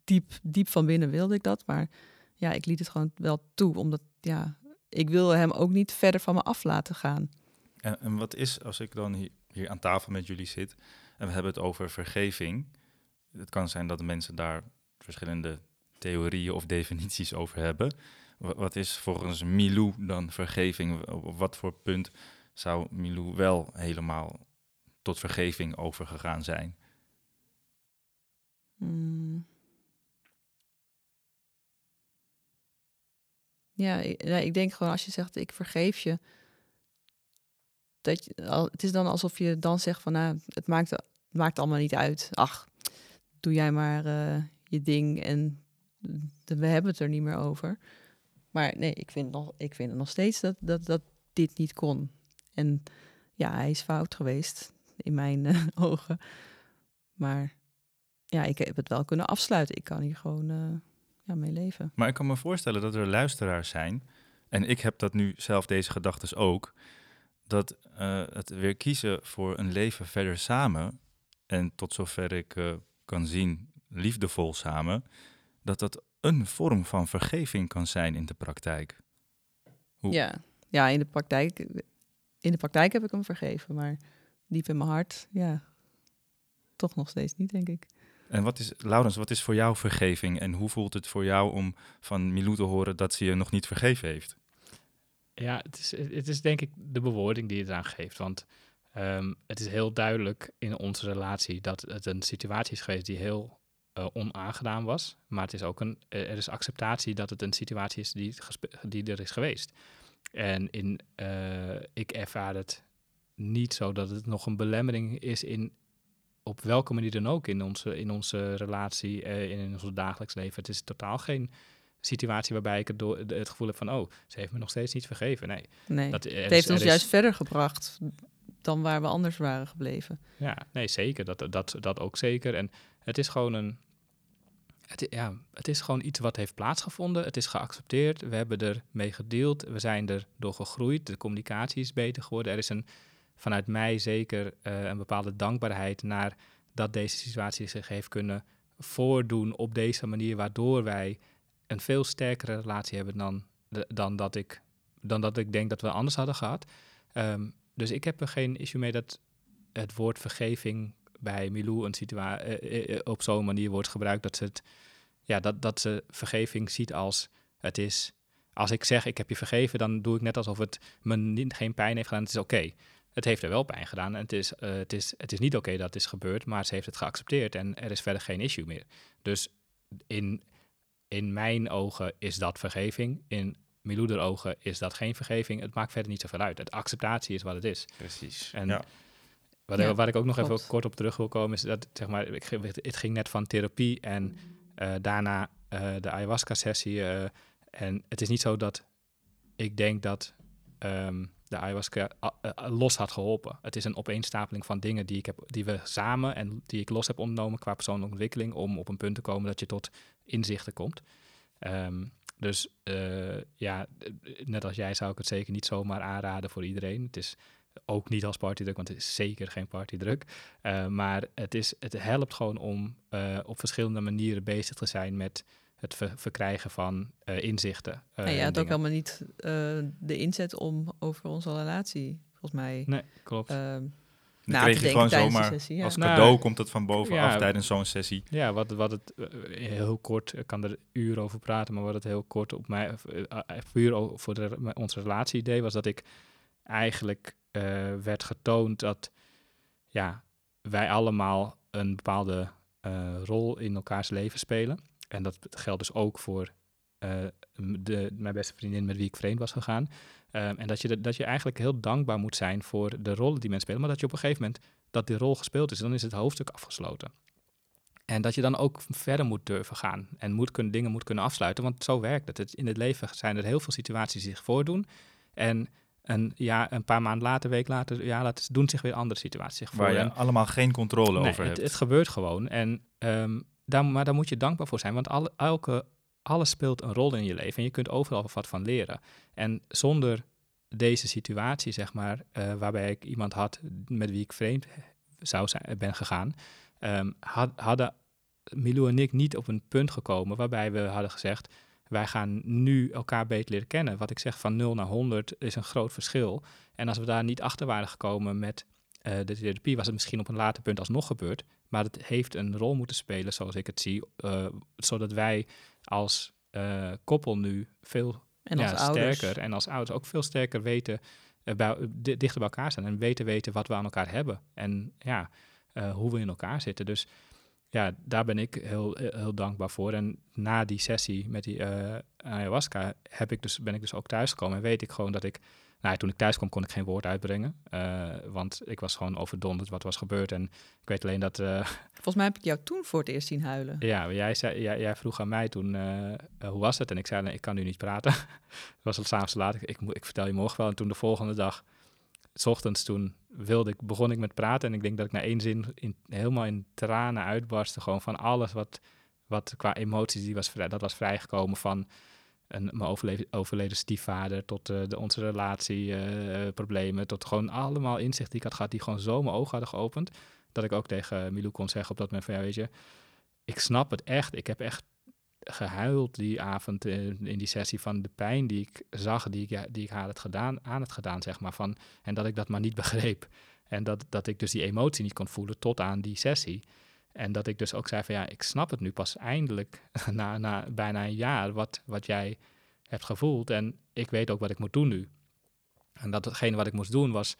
S3: Diep, diep van binnen wilde ik dat, maar ja, ik liet het gewoon wel toe, omdat, ja, ik wilde hem ook niet verder van me af laten gaan.
S1: En, en wat is, als ik dan hier, hier aan tafel met jullie zit en we hebben het over vergeving. Het kan zijn dat mensen daar verschillende theorieën of definities over hebben. Wa- Wat is volgens Milou dan vergeving? Op wat voor punt zou Milou wel helemaal tot vergeving overgegaan zijn?
S3: Hmm. Ja, ik, ik denk gewoon als je zegt ik vergeef je, dat je, het is dan alsof je dan zegt van nou, het maakt, het maakt allemaal niet uit. Ach, doe jij maar eh, je ding en we hebben het er niet meer over. Maar nee, ik vind nog, ik vind nog steeds dat, dat, dat dit niet kon. En ja, hij is fout geweest in mijn eh, (laughs) ogen. Maar ja, ik heb het wel kunnen afsluiten. Ik kan hier gewoon eh, ja, mee leven.
S1: Maar ik kan me voorstellen dat er luisteraars zijn, en ik heb dat nu zelf deze gedachtes ook, dat het weer kiezen voor een leven verder samen, en tot zover ik kan zien, liefdevol samen, dat dat een vorm van vergeving kan zijn in de praktijk. Hoe-
S3: Ja. ja, in de praktijk. In de praktijk heb ik hem vergeven, maar diep in mijn hart, ja, toch nog steeds niet, denk ik.
S1: En wat is, Laurens, wat is voor jou vergeving en hoe voelt het voor jou om van Milou te horen dat ze je nog niet vergeven heeft?
S2: Ja, het is, het is denk ik de bewoording die je eraan geeft. Want ehm, het is heel duidelijk in onze relatie dat het een situatie is geweest die heel eh, onaangenaam was. Maar het is ook een, eh, er is acceptatie dat het een situatie is die, die er is geweest. En in, eh, ik ervaar het niet zo dat het nog een belemmering is in op welke manier dan ook in onze, in onze relatie, in ons dagelijks leven. Het is totaal geen situatie waarbij ik het, door, het gevoel heb van, oh, ze heeft me nog steeds niet vergeven. Nee,
S3: Nee,
S2: dat,
S3: het heeft ons
S2: is-
S3: juist verder gebracht dan waar we anders waren gebleven.
S2: Ja, nee, zeker. Dat, dat, dat ook zeker. En het is gewoon een. Het, ja, het is gewoon iets wat heeft plaatsgevonden. Het is geaccepteerd. We hebben er mee gedeeld. We zijn er door gegroeid. De communicatie is beter geworden. Er is een, vanuit mij zeker eh, een bepaalde dankbaarheid naar dat deze situatie zich heeft kunnen voordoen op deze manier, waardoor wij een veel sterkere relatie hebben dan, dan, dat, ik, dan dat ik denk dat we anders hadden gehad. Ehm, dus ik heb er geen issue mee dat het woord vergeving bij Milou een eh, op zo'n manier wordt gebruikt dat ze het, ja, dat, dat ze vergeving ziet als het is. Als ik zeg ik heb je vergeven, dan doe ik net alsof het me niet, geen pijn heeft gedaan. Het is oké. Het heeft er wel pijn gedaan en het is, het is, het is niet oké dat het is gebeurd, maar ze heeft het geaccepteerd en er is verder geen issue meer. Dus in, in mijn ogen is dat vergeving. In Miloeder ogen is dat geen vergeving. Het maakt verder niet zoveel uit. Het acceptatie is wat het is.
S1: Precies.
S2: En
S1: ja.
S2: Wat,
S3: Ja,
S2: waar ik ook nog
S3: klopt.
S2: even kort op terug wil komen, is dat zeg maar, ik, het ging net van therapie en eh, daarna eh, de ayahuasca-sessie. eh, en het is niet zo dat ik denk dat ehm, de ayahuasca los had geholpen. Het is een opeenstapeling van dingen die, ik heb, die we samen en die ik los heb ondernomen qua persoonlijke ontwikkeling om op een punt te komen dat je tot inzichten komt. Ehm, dus eh, ja, eh, net als jij zou ik het zeker niet zomaar aanraden voor iedereen. Het is ook niet als partydruk, want het is zeker geen partydruk. Eh, maar het, is, het helpt gewoon om op verschillende manieren bezig te zijn met het ver- verkrijgen van inzichten. eh,
S3: en je had ook helemaal niet de inzet om over onze relatie, volgens mij,
S2: Nee, klopt.
S1: Dan kreeg je gewoon zomaar.
S3: Ja.
S1: als
S2: Nou,
S1: cadeau komt het van bovenaf
S2: ja.
S1: tijdens zo'n sessie.
S2: Ja, wat, wat het eh, heel kort, ik kan er uren over praten, maar wat het heel kort op mij, eh, eh, puur voor de, onze relatie idee was dat ik eigenlijk werd getoond dat ja, wij allemaal een bepaalde rol in elkaars leven spelen. En dat geldt dus ook voor de, mijn beste vriendin met wie ik vreemd was gegaan. Ehm, en dat je, de- dat je eigenlijk heel dankbaar moet zijn voor de rollen die men speelt. Maar dat je op een gegeven moment dat die rol gespeeld is, dan is het hoofdstuk afgesloten. En dat je dan ook verder moet durven gaan en moet kunnen, dingen moet kunnen afsluiten. Want zo werkt het. het. In het leven zijn er heel veel situaties die zich voordoen. En een, ja, een paar maanden later, week later, jaar later, doen zich weer andere situaties zich voor.
S1: Waar je
S2: En-
S1: allemaal geen controle
S2: Nee,
S1: over
S2: het,
S1: hebt.
S2: het gebeurt gewoon. En, ehm, daar, maar daar moet je dankbaar voor zijn. Want alle, elke, alles speelt een rol in je leven. En je kunt overal wat van leren. En zonder deze situatie, zeg maar, eh, waarbij ik iemand had met wie ik vreemd zou zijn, ben gegaan, ehm, had, hadden Milou en ik niet op een punt gekomen waarbij we hadden gezegd, wij gaan nu elkaar beter leren kennen. Wat ik zeg, van 0 naar 100 is een groot verschil. En als we daar niet achter waren gekomen met eh, de therapie, was het misschien op een later punt alsnog gebeurd. Maar het heeft een rol moeten spelen, zoals ik het zie, eh, zodat wij als eh, koppel nu veel
S3: En
S2: ja, sterker en als ouders ook veel sterker weten, eh, bij, di- dichter bij elkaar staan en weten weten wat we aan elkaar hebben en ja, eh, hoe we in elkaar zitten. Dus ja, daar ben ik heel, heel dankbaar voor. En na die sessie met die eh, ayahuasca heb ik dus, ben ik dus ook thuisgekomen en weet ik gewoon dat ik, nou, toen ik thuis kwam kon ik geen woord uitbrengen, eh, want ik was gewoon overdonderd wat was gebeurd en ik weet alleen dat eh,
S3: Volgens mij heb ik jou toen voor het eerst zien huilen.
S2: ja, jij, zei, jij, jij vroeg aan mij toen, hoe was het? En ik zei, nee, ik kan nu niet praten. (laughs) het was al s'avonds te laat, ik, ik, ik vertel je morgen wel. En toen de volgende dag, s ochtends, toen wilde ik, begon ik met praten. En ik denk dat ik na één zin in, helemaal in tranen uitbarstte. Gewoon van alles wat, wat qua emoties, die was dat was vrijgekomen van een, mijn overleden, overleden stiefvader tot eh, de, onze relatieproblemen. tot gewoon allemaal inzichten die ik had gehad, die gewoon zo mijn ogen hadden geopend. Dat ik ook tegen Milou kon zeggen op dat moment ja weet je, ik snap het echt. Ik heb echt gehuild die avond in, in die sessie van de pijn die ik zag, die ik, die ik had gedaan, aan het gedaan, zeg maar. Van, en dat ik dat maar niet (laughs) begreep. En dat, dat ik dus die emotie niet kon voelen tot aan die sessie. En dat ik dus ook zei van ja, ik snap het nu pas eindelijk (laughs) na, na bijna een jaar wat, wat jij hebt gevoeld. En ik weet ook wat ik moet doen nu. En dat hetgene wat ik moest doen was,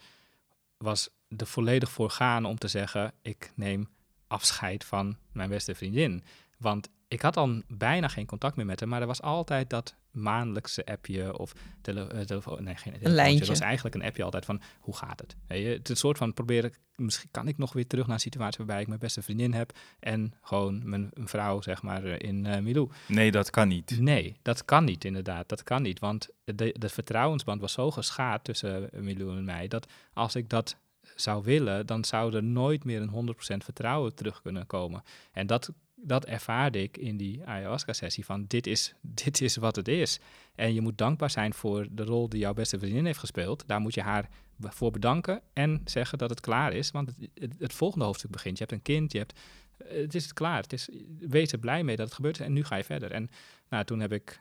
S2: was er volledig voor gaan om te zeggen, ik neem afscheid van mijn beste vriendin. Want ik had dan bijna geen contact meer met haar, maar er was altijd dat maandelijkse appje of tele eh, telefoon. Nee, geen telefoontje.
S3: lijntje.
S2: Het was eigenlijk een appje altijd van hoe gaat het? Het is een soort van proberen, misschien kan ik nog weer terug naar een situatie waarbij ik mijn beste vriendin heb en gewoon mijn een vrouw, zeg maar, eh, in eh Milou.
S1: Nee, dat kan niet.
S2: Nee, dat kan niet inderdaad. Dat kan niet, want de, de vertrouwensband was zo geschaad tussen Milou en mij, dat als ik dat zou willen, dan zou er nooit meer een 100% vertrouwen terug kunnen komen. En dat, dat ervaarde ik in die ayahuasca-sessie van dit is, (laughs) dit is wat het is. En je moet dankbaar zijn voor de rol die jouw beste vriendin heeft gespeeld. Daar moet je haar voor bedanken en zeggen dat het klaar is, want het, het, volgende hoofdstuk begint. Je hebt een kind, je hebt, het is klaar. Het is, wees er blij mee dat het gebeurd is en nu ga je verder. En nou, toen heb ik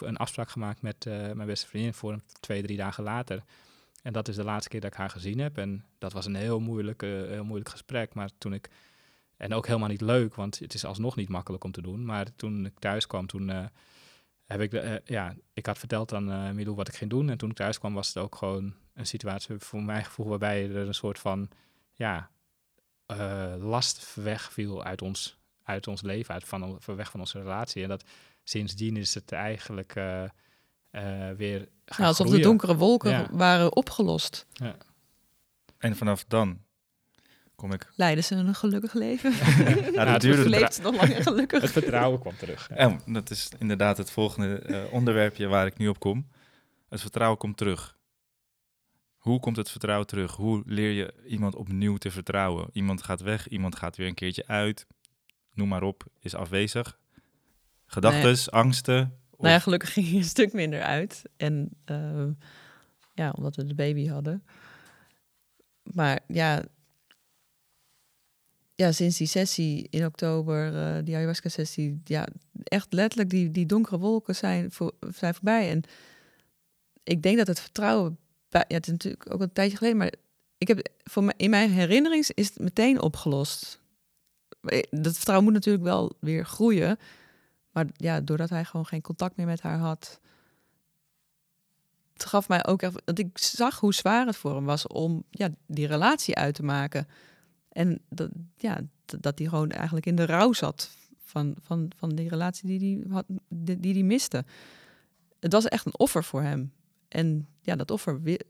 S2: een afspraak gemaakt met eh, mijn beste vriendin voor twee, drie dagen later. En dat is de laatste keer dat ik haar gezien heb. En dat was een heel moeilijk, eh, heel moeilijk gesprek. Maar toen ik. En ook helemaal niet leuk, want het is alsnog niet makkelijk om te doen. Maar toen ik thuis kwam, toen eh, heb ik. de- eh, ja, ik had verteld aan eh Milou wat ik ging doen. En toen ik thuis kwam, was het ook gewoon een situatie voor mijn gevoel waarbij er een soort van. Ja, eh, last wegviel uit ons, uit ons leven, uit van, on- weg van onze relatie. En dat sindsdien is het eigenlijk eh, eh, weer. gaan
S3: Nou, alsof de donkere wolken
S2: Ja.
S3: waren opgelost.
S1: En vanaf dan kom ik...
S3: Leiden ze een gelukkig leven? (laughs) (laughs)
S1: Ja,
S2: het
S1: dat duurde
S3: leeft ze nog lang en gelukkig?
S2: Het vertrouwen kwam terug. Ja.
S1: En dat is inderdaad het volgende eh, onderwerpje waar ik nu op kom. Het vertrouwen komt terug. Hoe komt het vertrouwen terug? Hoe leer je iemand opnieuw te vertrouwen? Iemand gaat weg, iemand gaat weer een keertje uit. Noem maar op, is afwezig. Gedachtes, angsten. of-
S3: Nou ja, gelukkig ging hij een stuk minder uit. En eh, ja, omdat we de baby hadden. Maar ja, ja sinds die sessie in oktober, eh, die ayahuasca-sessie, ja, echt letterlijk, die, die donkere wolken zijn, voor, zijn voorbij. En ik denk dat het vertrouwen, bij, ja, het is natuurlijk ook een tijdje geleden, maar ik heb, voor mij, in mijn herinnering is het meteen opgelost. Eh, Dat vertrouwen moet natuurlijk wel weer groeien. Maar ja, doordat hij gewoon geen contact meer met haar had. Gaf mij ook echt. Dat ik zag hoe zwaar het voor hem was om ja, die relatie uit te maken. En dat, ja, dat hij gewoon eigenlijk in de rouw zat van, van, van die relatie die hij die, die hij miste. Het was echt een offer voor hem. En ja, dat offer wi-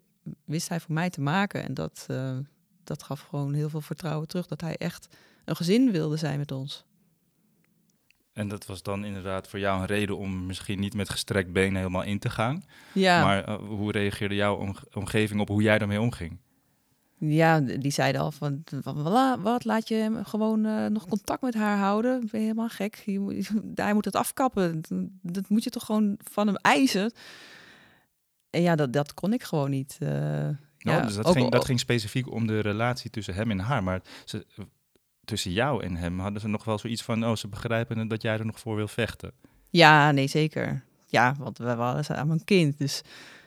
S3: wist hij voor mij te maken. En dat, eh, dat gaf gewoon heel veel vertrouwen terug. Dat hij echt een gezin wilde zijn met ons.
S1: En dat was dan inderdaad voor jou een reden om misschien niet met gestrekt benen helemaal in te gaan.
S3: Ja.
S1: Maar eh, hoe reageerde jouw omge- omgeving op hoe jij daarmee omging?
S3: Ja, die zeiden al van, van "Wala, wat, laat je hem gewoon eh, nog contact met haar houden? Ben je helemaal gek? Je moet, (laughs) hij moet het afkappen. Dat moet je toch gewoon van hem eisen? En ja, dat, dat kon ik gewoon niet. eh.
S1: Nou,
S3: ja,
S1: dus dat,
S3: ook
S1: ging, dat ging specifiek om de relatie tussen hem en haar. Maar ze, tussen jou en hem hadden ze nog wel zoiets van... oh, ze begrijpen dat jij er nog voor wil vechten.
S3: Ja, nee, zeker. Ja, want we waren samen een kind. Dus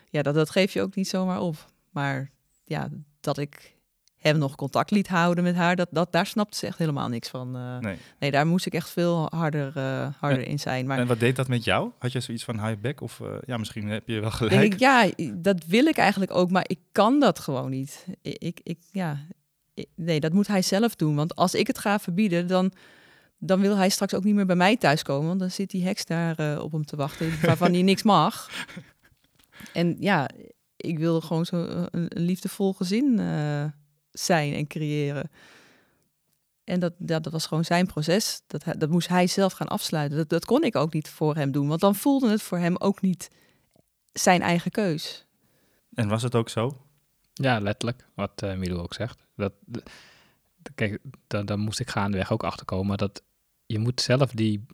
S3: ja, dat, dat geef je ook niet zomaar op. Maar ja, dat ik hem nog contact liet houden met haar, dat, dat, daar snapte ze echt helemaal niks van. eh.
S1: Nee.
S3: nee, daar moest ik echt veel harder, eh, harder in zijn. Maar
S1: En wat deed dat met jou? Had je zoiets van high back? Of eh, ja, misschien heb je wel gelijk.
S3: denk ik, ja, dat wil ik eigenlijk ook, maar ik kan dat gewoon niet. Ik, ik, ik- ja, ik- nee, dat moet hij zelf doen. Want als ik het ga verbieden, dan, dan wil hij straks ook niet meer bij mij thuiskomen. Want dan zit die heks daar op hem te wachten, waarvan hij niks mag. (laughs) En ja, ik wil gewoon zo een, een liefdevol gezin eh, zijn en creëren. En dat, dat, dat was gewoon zijn proces. Dat, dat moest hij zelf gaan afsluiten. Dat, dat kon ik ook niet voor hem doen. Want dan voelde het voor hem ook niet zijn eigen keus.
S1: En was het ook zo?
S2: Ja, letterlijk, wat eh Milo ook zegt. Dat, kijk, da- daar moest ik gaandeweg ook achter komen. Dat je moet zelf die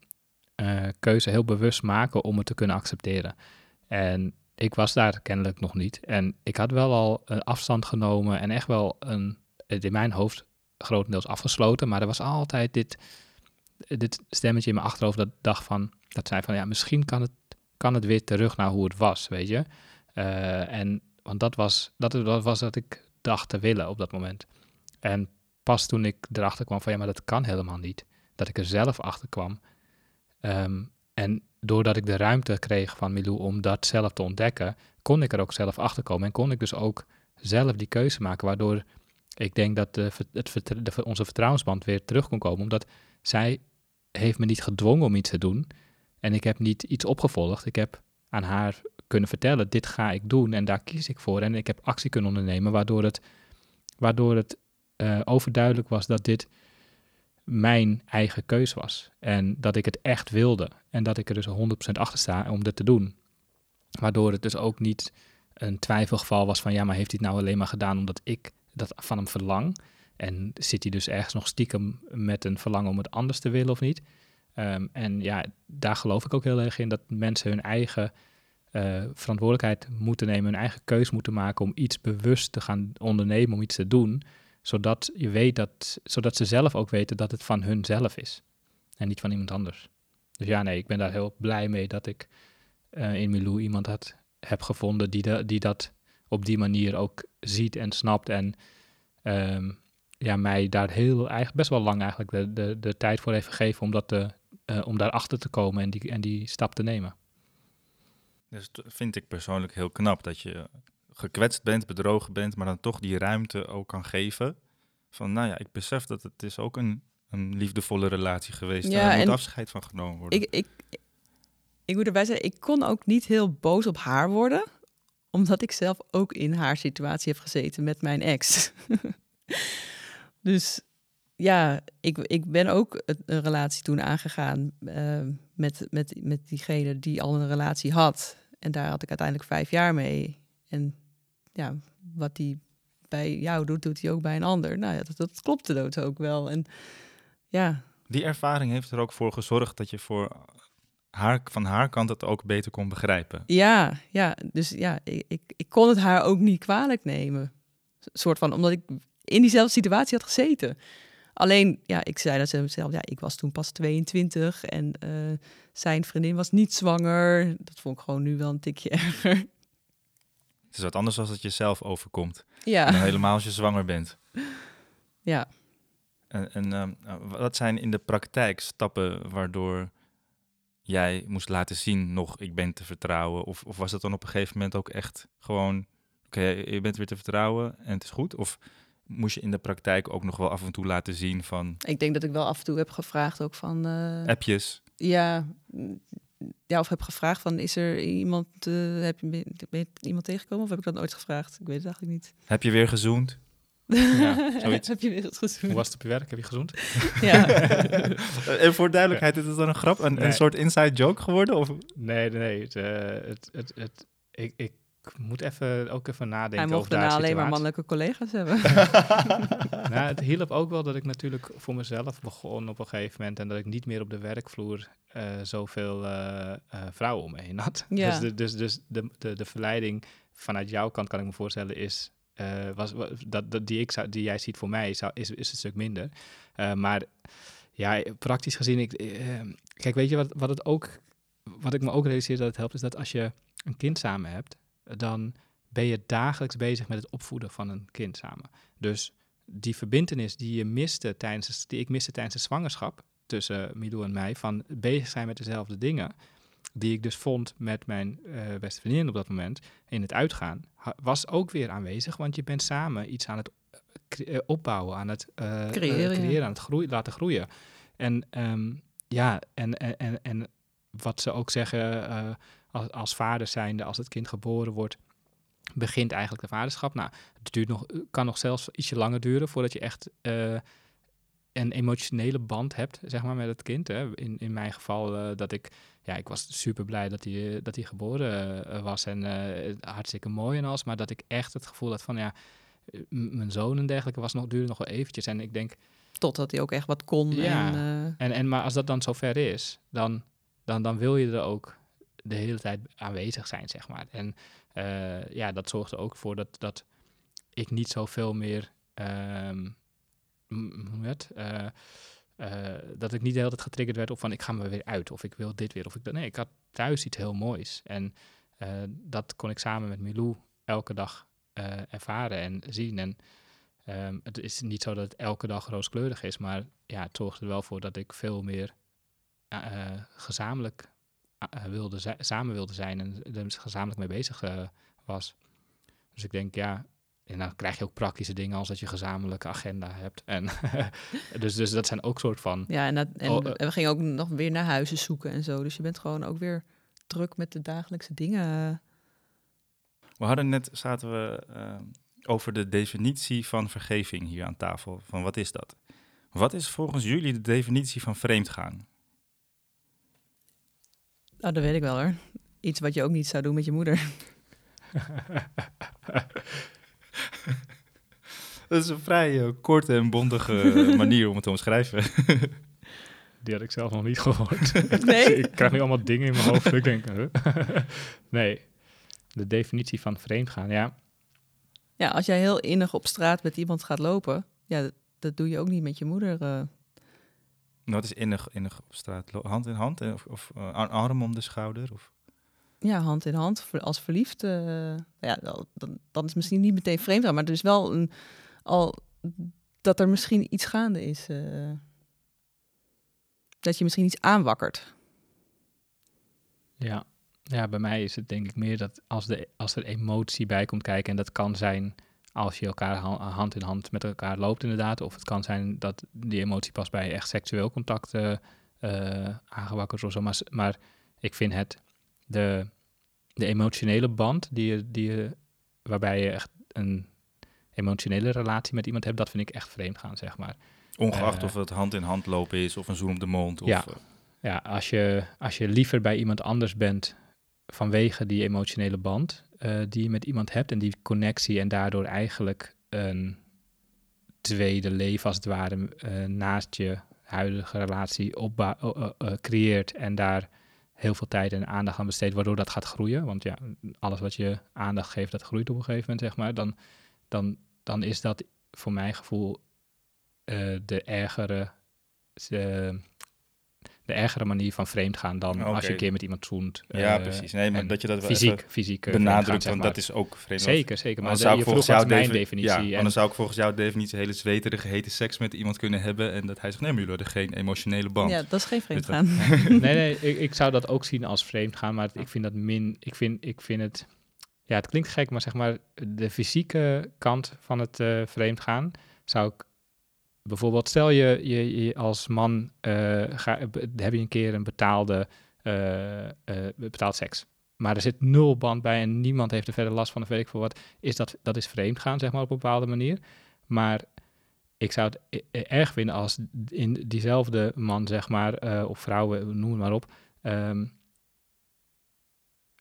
S2: eh, keuze heel bewust maken om het te kunnen accepteren. En ik was daar kennelijk nog niet. En ik had wel al een afstand genomen en echt wel een, in mijn hoofd grotendeels afgesloten. Maar er was altijd dit, dit stemmetje in mijn achterhoofd dat dacht van, dat zei van ja, misschien kan het, kan het weer terug naar hoe het was, weet je. Eh, en want dat was, dat, dat was wat ik dacht te willen op dat moment. En pas toen ik erachter kwam van ja, maar dat kan helemaal niet. Dat ik er zelf achter kwam. Ehm, en doordat ik de ruimte kreeg van Milou om dat zelf te ontdekken, kon ik er ook zelf achter komen. En kon ik dus ook zelf die keuze maken. Waardoor ik denk dat het, onze vertrouwensband weer terug kon komen. Omdat zij heeft me niet gedwongen om iets te doen. En ik heb niet iets opgevolgd. Ik heb aan haar kunnen vertellen, dit ga ik doen en daar kies ik voor. En ik heb actie kunnen ondernemen, waardoor het, waardoor het eh, overduidelijk was dat dit mijn eigen keus was. En dat ik het echt wilde. En dat ik er dus 100% achter sta om dit te doen. Waardoor het dus ook niet een twijfelgeval was van ja, maar heeft hij het nou alleen maar gedaan omdat ik dat van hem verlang? En zit hij dus ergens nog stiekem met een verlangen om het anders te willen of niet? Ehm, en ja, daar geloof ik ook heel erg in dat mensen hun eigen eh, verantwoordelijkheid moeten nemen, hun eigen keus moeten maken om iets bewust te gaan ondernemen, om iets te doen, zodat je weet dat, zodat ze zelf ook weten dat het van hun zelf is en niet van iemand anders. Dus ja, nee, ik ben daar heel blij mee dat ik eh, in Milou iemand had, heb gevonden die, die dat op die manier ook ziet en snapt en ehm, ja, mij daar heel, eigenlijk best wel lang eigenlijk de, de, de tijd voor heeft gegeven om, dat te, uh, om daarachter te komen en die, en die stap te nemen.
S1: Dus dat vind ik persoonlijk heel knap dat je gekwetst bent, bedrogen bent, maar dan toch die ruimte ook kan geven. Van nou ja, ik besef dat het is ook een, een liefdevolle relatie geweest. Ja, daar moet afscheid van genomen worden.
S3: Ik, ik, ik moet erbij zeggen, ik kon ook niet heel boos op haar worden, omdat ik zelf ook in haar situatie heb gezeten met mijn ex. (laughs) dus ja, ik, ik ben ook een relatie toen aangegaan uh, met, met, met diegene die al een relatie had. En daar had ik uiteindelijk vijf jaar mee. En ja, wat die bij jou doet, doet hij ook bij een ander. Nou ja, dat, dat klopte dood ook wel. En ja.
S1: Die ervaring heeft er ook voor gezorgd dat je voor haar, van haar kant het ook beter kon begrijpen.
S3: Ja, ja. Dus ja, ik, ik, ik kon het haar ook niet kwalijk nemen. soort van, omdat ik in diezelfde situatie had gezeten. Alleen, ja, ik zei dat ze zelf, ja, ik was toen pas 22 en uh, zijn vriendin was niet zwanger. Dat vond ik gewoon nu wel een tikje (laughs) erger.
S1: Is wat anders als het jezelf overkomt. Ja. helemaal als je zwanger bent.
S3: Ja.
S1: En, en uh, wat zijn in de praktijk stappen waardoor jij moest laten zien nog ik ben te vertrouwen? Of, of was het dan op een gegeven moment ook echt gewoon, oké, je bent weer te vertrouwen en het is goed? Of moest je in de praktijk ook nog wel af en toe laten zien van...
S3: Ik denk dat ik wel af en toe heb gevraagd ook van... Uh,
S1: appjes?
S3: Ja, ja, of heb gevraagd van, is er iemand, uh, heb je, ben je iemand tegengekomen of heb ik dat nooit gevraagd? Ik weet het eigenlijk niet.
S1: Heb je weer gezoend? (laughs) Ja,
S3: zoiets. heb je weer gezoend?
S2: Hoe was het op je werk? Heb je gezoend? (laughs)
S3: ja. (laughs)
S1: en voor duidelijkheid, is het dan een grap, een, een soort inside joke geworden? Of?
S2: Nee, nee, het, uh, het, het, het, ik, ik moet even, ook even nadenken
S3: Hij mocht daarna alleen maar mannelijke collega's hebben. (laughs) (laughs)
S2: nou, het hielp ook wel dat ik natuurlijk voor mezelf begon op een gegeven moment en dat ik niet meer op de werkvloer uh, zoveel uh, uh, vrouwen om me heen had. Ja. Dus, de, dus, dus de, de, de verleiding vanuit jouw kant kan ik me voorstellen is was, dat, dat die, ik die jij ziet voor mij zou, is, is een stuk minder. maar ja, praktisch gezien, ik, kijk, weet je wat, wat het ook, wat ik me ook realiseer dat het helpt, is dat als je een kind samen hebt, dan ben je dagelijks bezig met het opvoeden van een kind samen. Dus die verbindenis die je miste tijdens, die ik miste tijdens de zwangerschap tussen Milou en mij, van bezig zijn met dezelfde dingen, die ik dus vond met mijn uh, beste vriendin op dat moment in het uitgaan, was ook weer aanwezig, want je bent samen iets aan het eh, eh, opbouwen, aan het uh, creëren, creëren aan het groeien, laten groeien. En um, ja, en, en, en, en wat ze ook zeggen, als, als vader zijnde, als het kind geboren wordt, begint eigenlijk de vaderschap. Nou, het duurt nog, kan nog zelfs ietsje langer duren voordat je echt uh, een emotionele band hebt, zeg maar, met het kind. Hè. In, in mijn geval uh, dat ik, ja, ik was super blij dat hij, eh, dat hij geboren was en hartstikke mooi en alles, maar dat ik echt het gevoel had van, ja, mijn zoon en dergelijke was nog, duurde nog wel eventjes. En ik denk...
S3: Totdat hij ook echt wat kon.
S2: Ja, en, en, en maar als dat dan zover is, dan, dan, dan wil je er ook de hele tijd aanwezig zijn, zeg maar. En uh, ja, dat zorgt er ook voor dat, dat ik niet zoveel meer, um, dat ik niet de hele tijd getriggerd werd op van ik ga me weer uit of ik wil dit weer of ik nee, ik had thuis iets heel moois. En dat kon ik samen met Milou elke dag ervaren en zien. En um, het is niet zo dat het elke dag rooskleurig is, maar ja, het zorgt er wel voor dat ik veel meer gezamenlijk wilde samen wilde zijn en er gezamenlijk mee bezig uh, was. Dus ik denk, ja, en dan krijg je ook praktische dingen als dat je gezamenlijke agenda hebt. En (laughs) dus, dus dat zijn ook soort van.
S3: Ja, en, dat, en oh, we gingen ook nog weer naar huizen zoeken en zo. Dus je bent gewoon ook weer druk met de dagelijkse dingen.
S1: We hadden net, zaten we uh, over de definitie van vergeving hier aan tafel. Van wat is dat? Wat is volgens jullie de definitie van vreemdgaan?
S3: Oh, dat weet ik wel hoor. Iets wat je ook niet zou doen met je moeder. (laughs)
S1: dat is een vrij uh, korte en bondige (laughs) manier om het te omschrijven. (laughs)
S2: Die had ik zelf nog niet gehoord. Nee? ik krijg nu allemaal dingen in mijn hoofd. ik denk, nee. De definitie van vreemdgaan, ja.
S3: Ja, als jij heel innig op straat met iemand gaat lopen, ja, dat, doe je ook niet met je moeder. Uh,
S1: wat is innig, innig op straat? Hand in hand of, of uh, arm om de schouder? Of?
S3: ja, hand in hand als verliefd. eh, ja, dan, dan, is misschien niet meteen vreemd maar er is wel een, al dat er misschien iets gaande is. eh, dat je misschien iets aanwakkert.
S2: Ja. ja, bij mij is het denk ik meer dat als, de, als er emotie bij komt kijken, en dat kan zijn als je elkaar ha- hand in hand met elkaar loopt inderdaad, of het kan zijn dat die emotie pas bij echt seksueel contact eh, aangewakkerd of zo, maar, maar ik vind het de, de emotionele band die je, die je, waarbij je echt een emotionele relatie met iemand hebt, dat vind ik echt vreemd gaan, zeg maar.
S1: Ongeacht
S2: Eh,
S1: of het hand in hand lopen is of een zoen op de mond. Of,
S2: Ja. Ja, als je, als je liever bij iemand anders bent vanwege die emotionele band eh, die je met iemand hebt en die connectie en daardoor eigenlijk een tweede leven als het ware eh, naast je huidige relatie eh, creëert en daar heel veel tijd en aandacht aan besteedt, waardoor dat gaat groeien. Want ja, alles wat je aandacht geeft, dat groeit op een gegeven moment, zeg maar. Dan, dan, dan is dat voor mijn gevoel de ergere... de ergere manier van vreemd gaan dan als je een keer met iemand zoent.
S1: ja,
S2: eh,
S1: precies. Nee, maar dat je dat wel
S2: fysiek,
S1: even
S2: fysiek eh,
S1: benadrukt, want
S2: zeg
S1: dat is ook vreemd.
S2: Zeker, zeker. Maar
S1: zou
S2: je
S1: ik volgens jouw
S2: mijn
S1: defi-
S2: definitie.
S1: Ja,
S2: en
S1: anders zou ik volgens jouw definitie hele zweterige, hete seks met iemand kunnen hebben. En dat hij zegt, nee, maar jullie hadden geen emotionele band.
S3: Ja, dat is geen vreemd
S1: dat-
S3: gaan. (laughs)
S2: nee, nee, ik, ik zou dat ook zien als vreemd gaan, maar ik vind dat min. Ik vind, ik vind het. Ja, het klinkt gek, maar zeg maar de fysieke kant van het eh vreemd gaan zou ik bijvoorbeeld, stel je, je, als man eh, ga, heb je een keer een betaalde eh, eh, betaald seks. Maar er zit nul band bij en niemand heeft er verder last van of weet ik wat. Is dat, dat is vreemd gaan, zeg maar, op een bepaalde manier. Maar ik zou het erg vinden als in diezelfde man, zeg maar, of vrouwen, noem het maar op, ehm,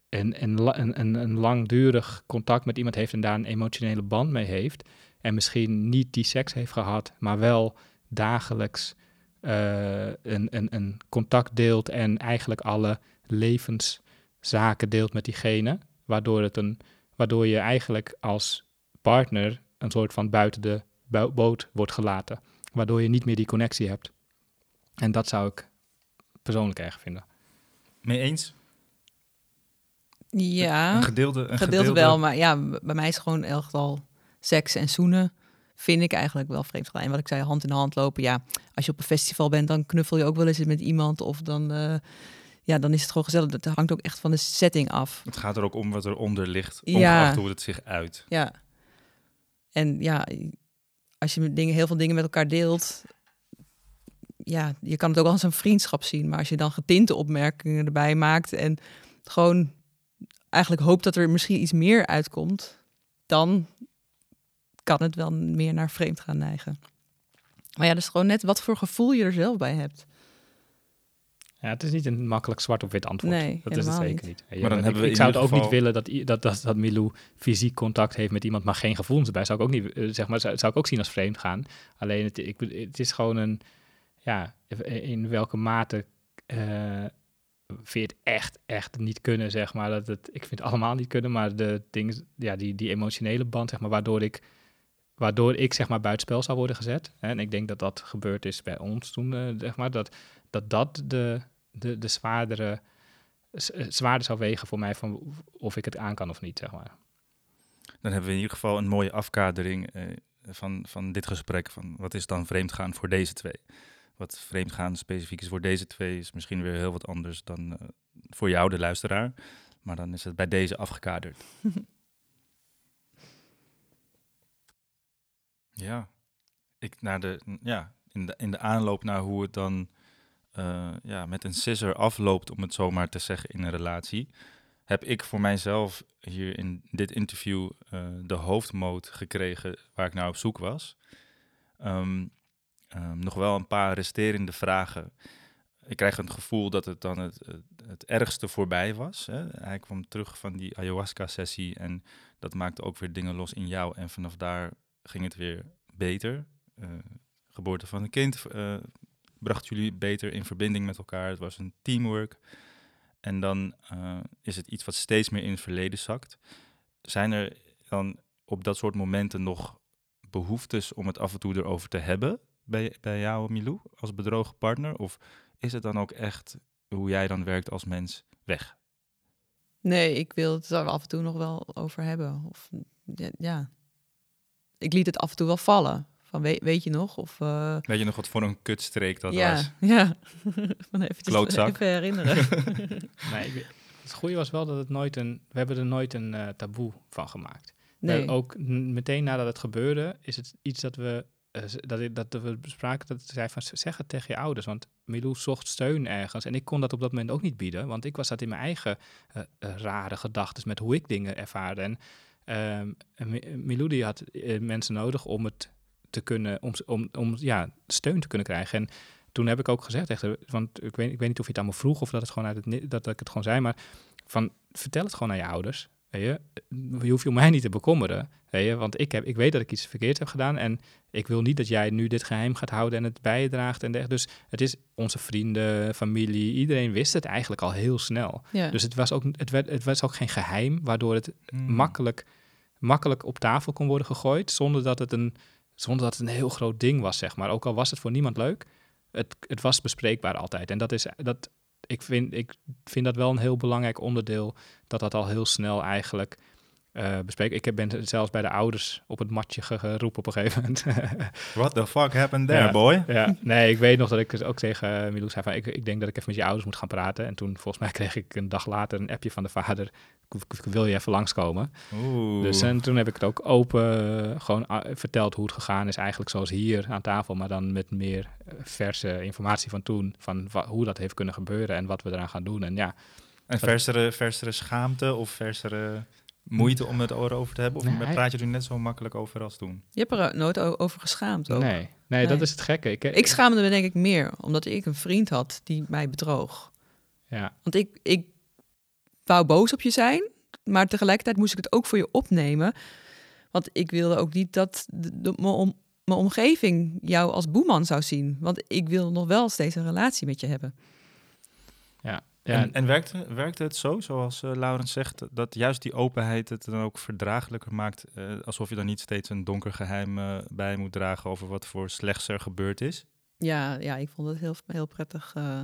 S2: een, een, een, een langdurig contact met iemand heeft en daar een emotionele band mee heeft. En misschien niet die seks heeft gehad, maar wel dagelijks eh, een, een, een contact deelt en eigenlijk alle levenszaken deelt met diegene. Waardoor, het een, waardoor je eigenlijk als partner een soort van buiten de bo- boot wordt gelaten. Waardoor je niet meer die connectie hebt. En dat zou ik persoonlijk erg vinden.
S1: Mee eens?
S3: Ja,
S1: Een gedeelde, een
S3: gedeelte wel. Maar ja, bij mij is gewoon echt al seks en zoenen vind ik eigenlijk wel vreemd gaan. En wat ik zei, hand in hand lopen. Ja, als je op een festival bent, dan knuffel je ook wel eens met iemand. Of dan, eh, ja, dan is het gewoon gezellig. Dat hangt ook echt van de setting af.
S1: Het gaat er ook om wat eronder ligt,
S3: Ja.
S1: ongeacht hoe het zich uit.
S3: Ja. En ja, als je dingen, heel veel dingen met elkaar deelt, ja, je kan het ook als een vriendschap zien. Maar als je dan getinte opmerkingen erbij maakt en gewoon eigenlijk hoopt dat er misschien iets meer uitkomt, dan kan het wel meer naar vreemd gaan neigen. Maar ja, dat is gewoon net wat voor gevoel je er zelf bij hebt.
S2: Ja, het is niet een makkelijk zwart of wit antwoord.
S3: Nee,
S2: dat is het
S3: helemaal
S2: zeker niet. Ja,
S1: Maar dan
S2: ik-
S1: hebben we
S2: ik zou het ook niet willen dat, dat, dat, dat Milou fysiek contact heeft met iemand, maar geen gevoelens erbij. Zou ik ook niet, eh, zeg maar, zou, zou ik ook zien als vreemd gaan. Alleen het, ik, het is gewoon een, ja, in welke mate eh vind je het echt, echt niet kunnen, zeg maar. Dat het, ik vind het allemaal niet kunnen, maar de dingen, ja, die, die emotionele band, zeg maar, waardoor ik, waardoor ik, zeg maar, buitenspel zou worden gezet. Hè, en ik denk dat dat gebeurd is bij ons toen, eh, zeg maar, dat dat, dat de, de, de zwaardere, eh, zwaarder zou wegen voor mij van of ik het aan kan of niet, zeg maar.
S1: Dan hebben we in ieder geval een mooie afkadering eh, van, van dit gesprek. Van wat is dan vreemdgaan voor deze twee? Wat vreemdgaan specifiek is voor deze twee is misschien weer heel wat anders dan eh, voor jou, de luisteraar. Maar dan is het bij deze afgekaderd. (laughs) ja, ik, naar de, ja in, de, in de aanloop naar hoe het dan eh, ja, met een scissor afloopt, om het zo maar te zeggen, in een relatie, heb ik voor mijzelf hier in dit interview eh, de hoofdmoot gekregen waar ik naar op zoek was. Ehm, ehm, nog wel een paar resterende vragen. Ik krijg het gevoel dat het dan het, het, het ergste voorbij was. Hè. Hij kwam terug van die ayahuasca-sessie en dat maakte ook weer dingen los in jou. En vanaf daar ging het weer beter. Eh, geboorte van een kind eh, bracht jullie beter in verbinding met elkaar. Het was een teamwork. En dan eh, is het iets wat steeds meer in het verleden zakt. Zijn er dan op dat soort momenten nog behoeftes om het af en toe erover te hebben bij, bij jou, Milou, als bedrogen partner? Of is het dan ook echt hoe jij dan werkt als mens weg?
S3: Nee, ik wil het er af en toe nog wel over hebben. Of, ja. Ik liet het af en toe wel vallen. Van, weet, weet je nog? Of, uh,
S1: weet je nog wat voor een kutstreek dat
S3: ja,
S1: was? (laughs)
S3: Ja, (laughs) van even,
S1: Klootzak.
S3: even herinneren. (laughs)
S2: nee, ik- het goede was wel dat het nooit een... We hebben er nooit een eh, taboe van gemaakt.
S3: Nee.
S2: Eh, ook n- meteen nadat het gebeurde, is het iets dat we, eh, dat, ik- dat we bespraken. Dat zei van, zeg het tegen je ouders. Want Milou zocht steun ergens. En ik kon dat op dat moment ook niet bieden. Want ik was dat in mijn eigen eh, eh, rare gedachten met hoe ik dingen ervaarde. En ehm, Mi- Milou die had eh, mensen nodig om het te kunnen, om, om, om ja, steun te kunnen krijgen. En toen heb ik ook gezegd, echt, want ik weet, ik weet niet of je het aan me vroeg of dat, het gewoon uit het, dat, dat ik het gewoon zei, maar van vertel het gewoon aan je ouders. Weet je? je hoeft je om mij niet te bekommeren. Weet je? Want ik, heb, ik weet dat ik iets verkeerd heb gedaan. En ik wil niet dat jij nu dit geheim gaat houden en het bijdraagt. En dergelijke. dus het is onze vrienden, familie, iedereen wist het eigenlijk al heel snel.
S3: ja.
S2: Dus het was, ook, het, werd, het was ook geen geheim, waardoor het
S1: Hmm.
S2: makkelijk, makkelijk op tafel kon worden gegooid. Zonder dat, het een, zonder dat het een heel groot ding was, zeg maar. Ook al was het voor niemand leuk. Het, het was bespreekbaar altijd. En dat is, dat, ik, vind, ik vind dat wel een heel belangrijk onderdeel. Dat dat al heel snel eigenlijk eh bespreek. Ik heb- ben zelfs bij de ouders op het matje ge- geroepen op een gegeven moment. (laughs)
S1: What the fuck happened there,
S2: Ja.
S1: boy?
S2: ja, nee, ik weet nog dat ik dus ook tegen Milou zei van... Ik, ik denk dat ik even met je ouders moet gaan praten. En toen, volgens mij, (laughs) kreeg ik een dag later een appje van de vader... "Ik- ik- Wil je even langskomen?
S1: Oeh.
S2: Dus en toen heb ik het ook open eh, gewoon ah, verteld hoe het gegaan is. Eigenlijk zoals hier aan tafel, maar dan met meer eh, verse informatie van toen. Van hoe dat heeft kunnen gebeuren en wat we eraan gaan doen. En ja,
S1: En versere, versere schaamte of versere moeite om het erover te hebben? Of
S2: Nee,
S1: praat je er net zo makkelijk over als toen?
S3: Je hebt er nooit over geschaamd ook.
S2: nee, nee, dat is het gekke. Ik,
S3: Ik schaamde me denk ik meer, omdat ik een vriend had die mij bedroog.
S2: ja,
S3: Want ik, ik wou boos op je zijn, maar tegelijkertijd moest ik het ook voor je opnemen. Want ik wilde ook niet dat de, de- mijn om- mijn omgeving jou als boeman zou zien. Want ik wil nog wel steeds een relatie met je hebben.
S2: Ja,
S1: En, en werkte, werkte het zo, zoals eh Laurens zegt, dat juist die openheid het dan ook verdraaglijker maakt? eh, alsof je dan niet steeds een donker geheim eh, bij moet dragen over wat voor slechts er gebeurd is?
S3: Ja, ja ik vond het heel, heel prettig. eh,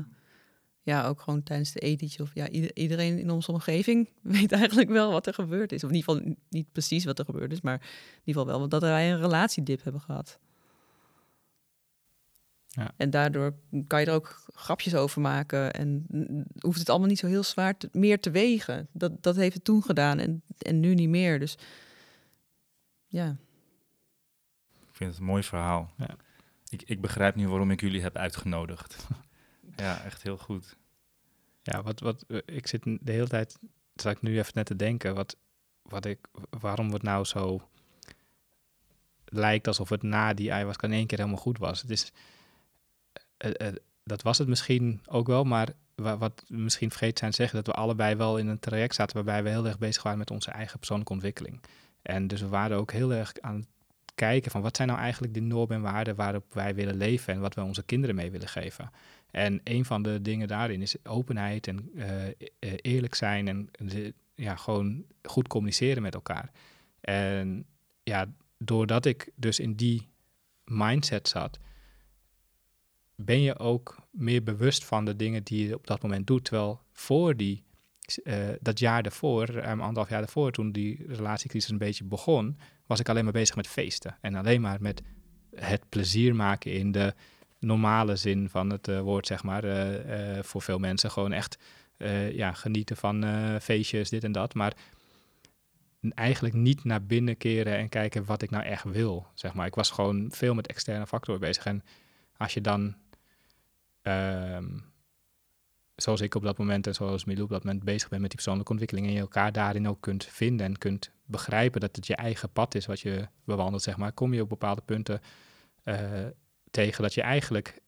S3: ja, ook gewoon tijdens de etentje. Of ja, ieder- iedereen in onze omgeving (laughs) weet eigenlijk wel wat er gebeurd is. Of in ieder geval niet precies wat er gebeurd is, maar in ieder geval wel dat wij een relatiedip hebben gehad.
S2: Ja.
S3: En daardoor kan je er ook grapjes over maken en hoeft het allemaal niet zo heel zwaar te- meer te wegen. Dat, dat heeft het toen gedaan en, en nu niet meer. Dus ja,
S1: Ik vind het een mooi verhaal.
S2: Ja.
S1: Ik, ik begrijp nu waarom ik jullie heb uitgenodigd. (laughs) ja, echt heel goed.
S2: Ja, wat, wat, eh, ik zit de hele tijd, zat ik nu even net te denken, wat, wat ik, waarom het nou zo lijkt alsof het na die ayahuasca in één keer helemaal goed was. Het is, dat was het misschien ook wel, maar wa- wat we misschien vergeten zijn te zeggen, dat we allebei wel in een traject zaten waarbij we heel erg bezig waren met onze eigen persoonlijke ontwikkeling. En dus we waren ook heel erg aan het kijken van wat zijn nou eigenlijk de normen en waarden waarop wij willen leven en wat we onze kinderen mee willen geven. En een van de dingen daarin is openheid en eh, eh, eerlijk zijn en ja, gewoon goed communiceren met elkaar. En ja, doordat ik dus in die mindset zat, ben je ook meer bewust van de dingen die je op dat moment doet. Terwijl voor die, eh, dat jaar ruim anderhalf jaar daarvoor, toen die relatiecrisis een beetje begon, was ik alleen maar bezig met feesten. En alleen maar met het plezier maken in de normale zin van het eh, woord, zeg maar. eh, voor veel mensen gewoon echt ja, genieten van feestjes, dit en dat. Maar eigenlijk niet naar binnen keren en kijken wat ik nou echt wil, zeg maar. Ik was gewoon veel met externe factoren bezig. En als je dan, ehm, zoals ik op dat moment en zoals Milou op dat moment bezig bent met die persoonlijke ontwikkeling en je elkaar daarin ook kunt vinden en kunt begrijpen dat het je eigen pad is wat je bewandelt, zeg maar, kom je op bepaalde punten eh, tegen dat je eigenlijk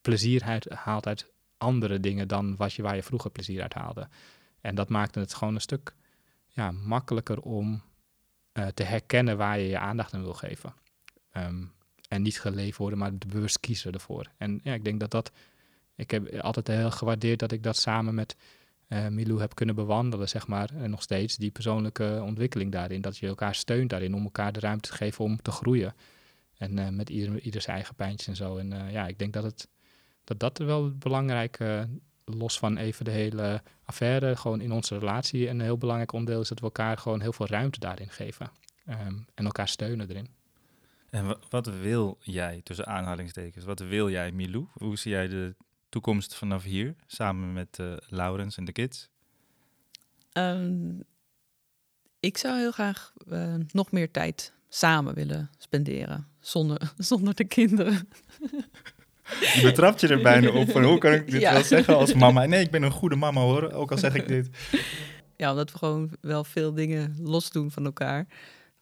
S2: plezier uit, haalt uit andere dingen dan wat je, waar je vroeger plezier uit haalde. En dat maakte het gewoon een stuk ja, makkelijker om eh, te herkennen waar je je aandacht aan wil geven. Ehm, en niet geleefd worden, maar bewust kiezen ervoor. En ja, ik denk dat dat... Ik heb altijd heel gewaardeerd dat ik dat samen met eh Milou heb kunnen bewandelen, zeg maar. En nog steeds die persoonlijke ontwikkeling daarin. Dat je elkaar steunt daarin om elkaar de ruimte te geven om te groeien. En eh, met ieder, ieder zijn eigen pijntjes en zo. En eh, ja, ik denk dat, het, dat dat wel belangrijk, los van even de hele affaire, gewoon in onze relatie een heel belangrijk onderdeel is dat we elkaar gewoon heel veel ruimte daarin geven. Ehm, en elkaar steunen erin.
S1: En wa- wat wil jij, tussen aanhalingstekens, wat wil jij, Milou? Hoe zie jij de toekomst vanaf hier, samen met eh Laurens en de kids?
S3: Ehm, ik zou heel graag eh, nog meer tijd samen willen spenderen. Zonder, (laughs) zonder de kinderen.
S1: Je betrapt je er bijna op van hoe kan ik dit
S3: Ja.
S1: wel zeggen als mama? Nee, ik ben een goede mama hoor, ook al zeg ik dit.
S3: Ja, omdat we gewoon wel veel dingen los doen van elkaar.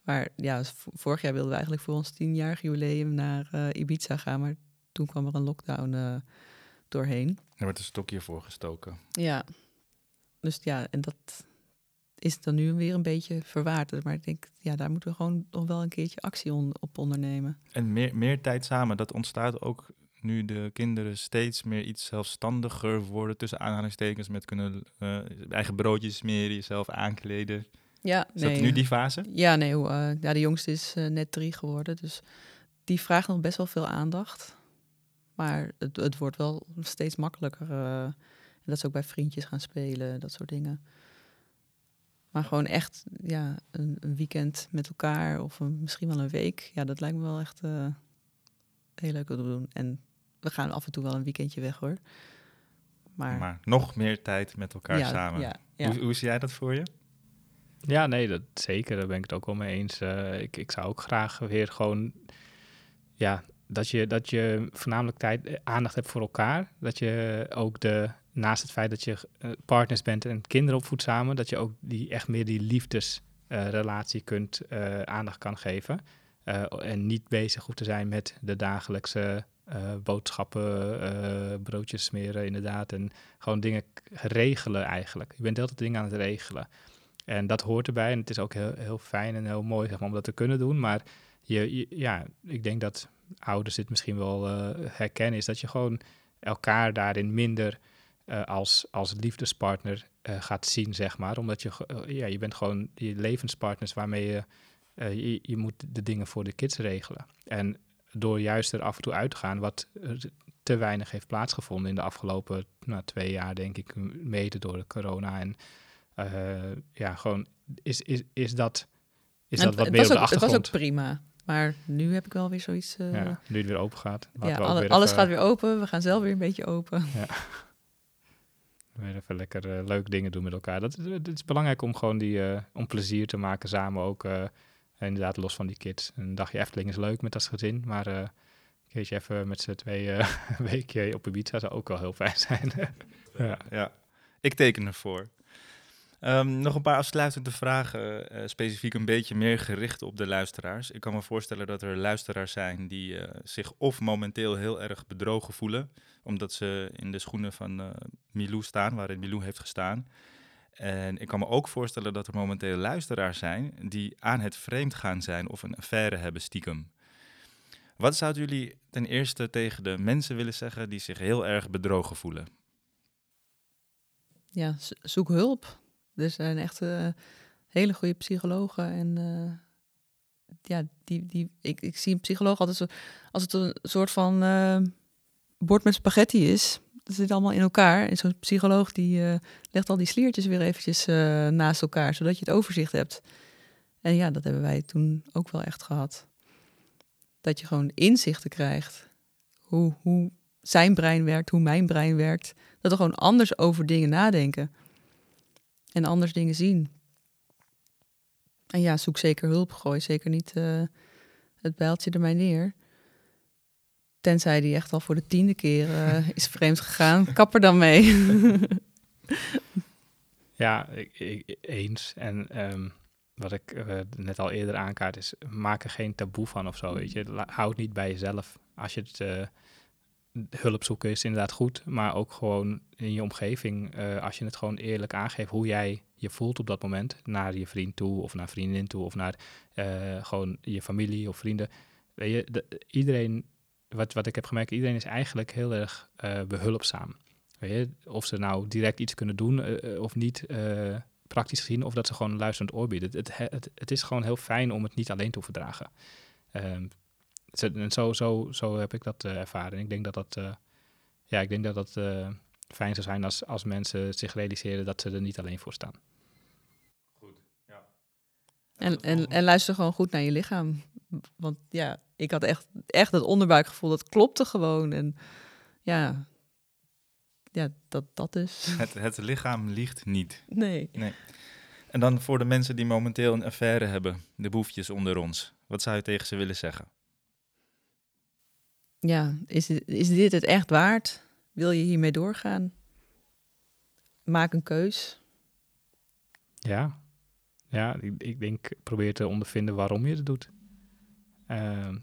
S3: Maar ja, vorig jaar wilden we eigenlijk voor ons tienjarig jubileum naar eh, Ibiza gaan. Maar toen kwam er een lockdown eh, doorheen.
S1: Er wordt een stokje voor gestoken.
S3: Ja, dus ja, en dat is dan nu weer een beetje verwaard. Maar ik denk, ja, daar moeten we gewoon nog wel een keertje actie on- op ondernemen.
S1: En meer, meer tijd samen, dat ontstaat ook nu de kinderen steeds meer iets zelfstandiger worden, tussen aanhalingstekens, met kunnen eh, eigen broodjes smeren, jezelf aankleden.
S3: Ja,
S1: Is dat nu die fase?
S3: Ja, nee, hoe, eh, ja, de jongste is eh, net drie geworden. Dus die vraagt nog best wel veel aandacht. Maar het, het wordt wel steeds makkelijker. eh, en dat ze ook bij vriendjes gaan spelen, dat soort dingen. Maar gewoon echt ja, een, een weekend met elkaar of een, misschien wel een week. Ja, dat lijkt me wel echt eh, heel leuk om te doen. En we gaan af en toe wel een weekendje weg hoor. Maar,
S1: Maar nog meer tijd met elkaar
S3: ja,
S1: samen.
S3: Ja, ja.
S1: Hoe, hoe zie jij dat voor je?
S2: Ja, nee, dat zeker. Daar ben ik het ook wel mee eens. Eh, ik, ik zou ook graag weer gewoon, ja, dat je, dat je voornamelijk tijd, eh, aandacht hebt voor elkaar. Dat je ook de, naast het feit dat je eh, partners bent en kinderen opvoedt samen, dat je ook die echt meer die liefdesrelatie kunt, aandacht kan geven. En niet bezig hoeft te zijn met de dagelijkse eh, boodschappen, broodjes smeren inderdaad. En gewoon dingen regelen eigenlijk. Je bent de hele tijd dingen aan het regelen. En dat hoort erbij. En het is ook heel, heel fijn en heel mooi zeg maar, om dat te kunnen doen. Maar je, ja, ik denk dat ouders dit misschien wel eh, herkennen. Is dat je gewoon elkaar daarin minder eh, als, als liefdespartner eh, gaat zien, zeg maar. Omdat je, ja, je bent gewoon die levenspartners waarmee je, je... Je moet de dingen voor de kids regelen. En door juist er af en toe uit te gaan... wat te weinig heeft plaatsgevonden in de afgelopen nou, twee jaar, denk ik. Mede door de corona en... Eh, ja, gewoon is, is, is dat, is
S3: En
S2: dat wat
S3: het
S2: meer
S3: was
S2: op de
S3: ook- Het was
S2: achtergrond?
S3: ook prima. Maar nu heb ik wel weer zoiets... eh,
S2: ja, nu het weer open gaat.
S3: ja,
S2: we ook
S3: alle-
S2: weer
S3: alles
S2: even,
S3: gaat weer open. We gaan zelf weer een beetje open. (laughs)
S2: weer even lekker leuke dingen doen met elkaar. Dat, is- het is belangrijk om gewoon die, eh, om plezier te maken samen ook. eh, inderdaad, los van die kids. Een dagje Efteling is leuk met als gezin, maar eh, een keertje even met z'n tweeën eh, (laughs) een weekje op Ibiza zou ook wel heel fijn (laughs) zijn. ja.
S1: Ja, ik teken ervoor. Ehm, nog een paar afsluitende vragen, eh, specifiek een beetje meer gericht op de luisteraars. Ik kan me voorstellen dat er luisteraars zijn die eh, zich of momenteel heel erg bedrogen voelen, omdat ze in de schoenen van eh, Milou staan, waarin Milou heeft gestaan. En ik kan me ook voorstellen dat er momenteel luisteraars zijn die aan het vreemd gaan zijn of een affaire hebben stiekem. Wat zouden jullie ten eerste tegen de mensen willen zeggen die zich heel erg bedrogen voelen?
S3: Ja, zo- zoek hulp. Er zijn echt eh, hele goede psychologen. En eh, ja, die, die, ik, ik zie een psycholoog altijd zo, als het een soort van eh, bord met spaghetti is. Dat zit allemaal in elkaar. En zo'n psycholoog die legt al die sliertjes weer eventjes naast elkaar, zodat je het overzicht hebt. En ja, dat hebben wij toen ook wel echt gehad. Dat je gewoon inzichten krijgt. Hoe, hoe zijn brein werkt, hoe mijn brein werkt. Dat we gewoon anders over dingen nadenken. En anders dingen zien. En ja, zoek zeker hulp. Gooi zeker niet eh, het bijltje er maar neer. Tenzij die echt al voor de tiende keer eh, is vreemd gegaan. (laughs) Kap er dan mee. (laughs)
S2: Ja, ik, ik- eens. En ehm, wat ik eh, net al eerder aankaart is, maak er geen taboe van of zo, weet je. La- Hou het niet bij jezelf. Als je het hulp zoeken is inderdaad goed, maar ook gewoon in je omgeving, eh, als je het gewoon eerlijk aangeeft hoe jij je voelt op dat moment, naar je vriend toe of naar vriendin toe of naar eh, gewoon je familie of vrienden. Weet je, de- iedereen, wat, wat ik heb gemerkt, iedereen is eigenlijk heel erg eh, behulpzaam. Weet je, of ze nou direct iets kunnen doen of niet, praktisch gezien, of dat ze gewoon een luisterend oor bieden. Het, het, het, is gewoon heel fijn om het niet alleen te hoeven dragen. Zo- en zo, zo, zo heb ik dat eh, ervaren. En ik denk dat dat, eh, ja, ik denk dat dat eh, fijn zou zijn als, als mensen zich realiseren dat ze er niet alleen voor staan.
S3: En, en, en luister gewoon goed naar je lichaam. Want ja, ik had echt, echt het onderbuikgevoel, dat klopte gewoon. En ja, ja dat, dat dus. (laughs)
S1: Het, het lichaam liegt niet.
S3: Nee.
S1: En dan voor de mensen die momenteel een affaire hebben, de boefjes onder ons. Wat zou je tegen ze willen zeggen?
S3: Ja, is, is dit het echt waard? Wil je hiermee doorgaan? Maak een keus.
S2: Ja, ja ik, ik denk, probeer te ondervinden waarom je het doet. Ehm,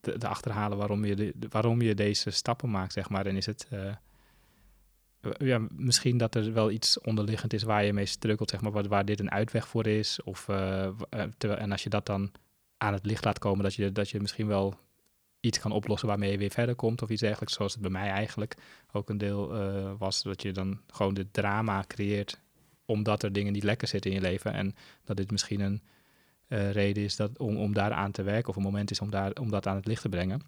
S2: te, te achterhalen waarom je, de, waarom je deze stappen maakt, zeg maar. En is het... eh, ja, misschien dat er wel iets onderliggend is waar je mee strukkelt, zeg maar, waar, waar dit een uitweg voor is. Of, eh, eh, en als je dat dan aan het licht laat komen, dat je, dat je misschien wel iets kan oplossen waarmee je weer verder komt of iets dergelijks. Zoals het bij mij eigenlijk ook een deel eh, was, dat je dan gewoon dit drama creëert omdat er dingen niet lekker zitten in je leven. En dat dit misschien een eh, reden is dat, om, om daar aan te werken of een moment is om, daar, om dat aan het licht te brengen.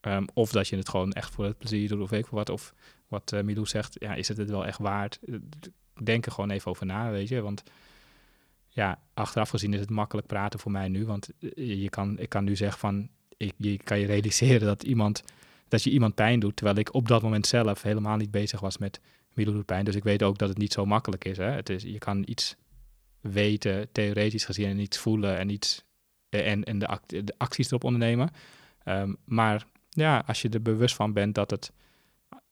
S2: Ehm, of dat je het gewoon echt voor het plezier doet of weet ik wat. Of wat eh, Milou zegt, ja, is het het wel echt waard? Denk er gewoon even over na, weet je. Want ja, achteraf gezien is het makkelijk praten voor mij nu. Want je kan, ik kan nu zeggen van, ik, je kan je realiseren dat, iemand, dat je iemand pijn doet. Terwijl ik op dat moment zelf helemaal niet bezig was met doet pijn. Dus ik weet ook dat het niet zo makkelijk is. Hè? Het is je kan iets weten, theoretisch gezien, en iets voelen en, iets, en, en de, act- de acties erop ondernemen. Ehm, maar ja, als je er bewust van bent dat het.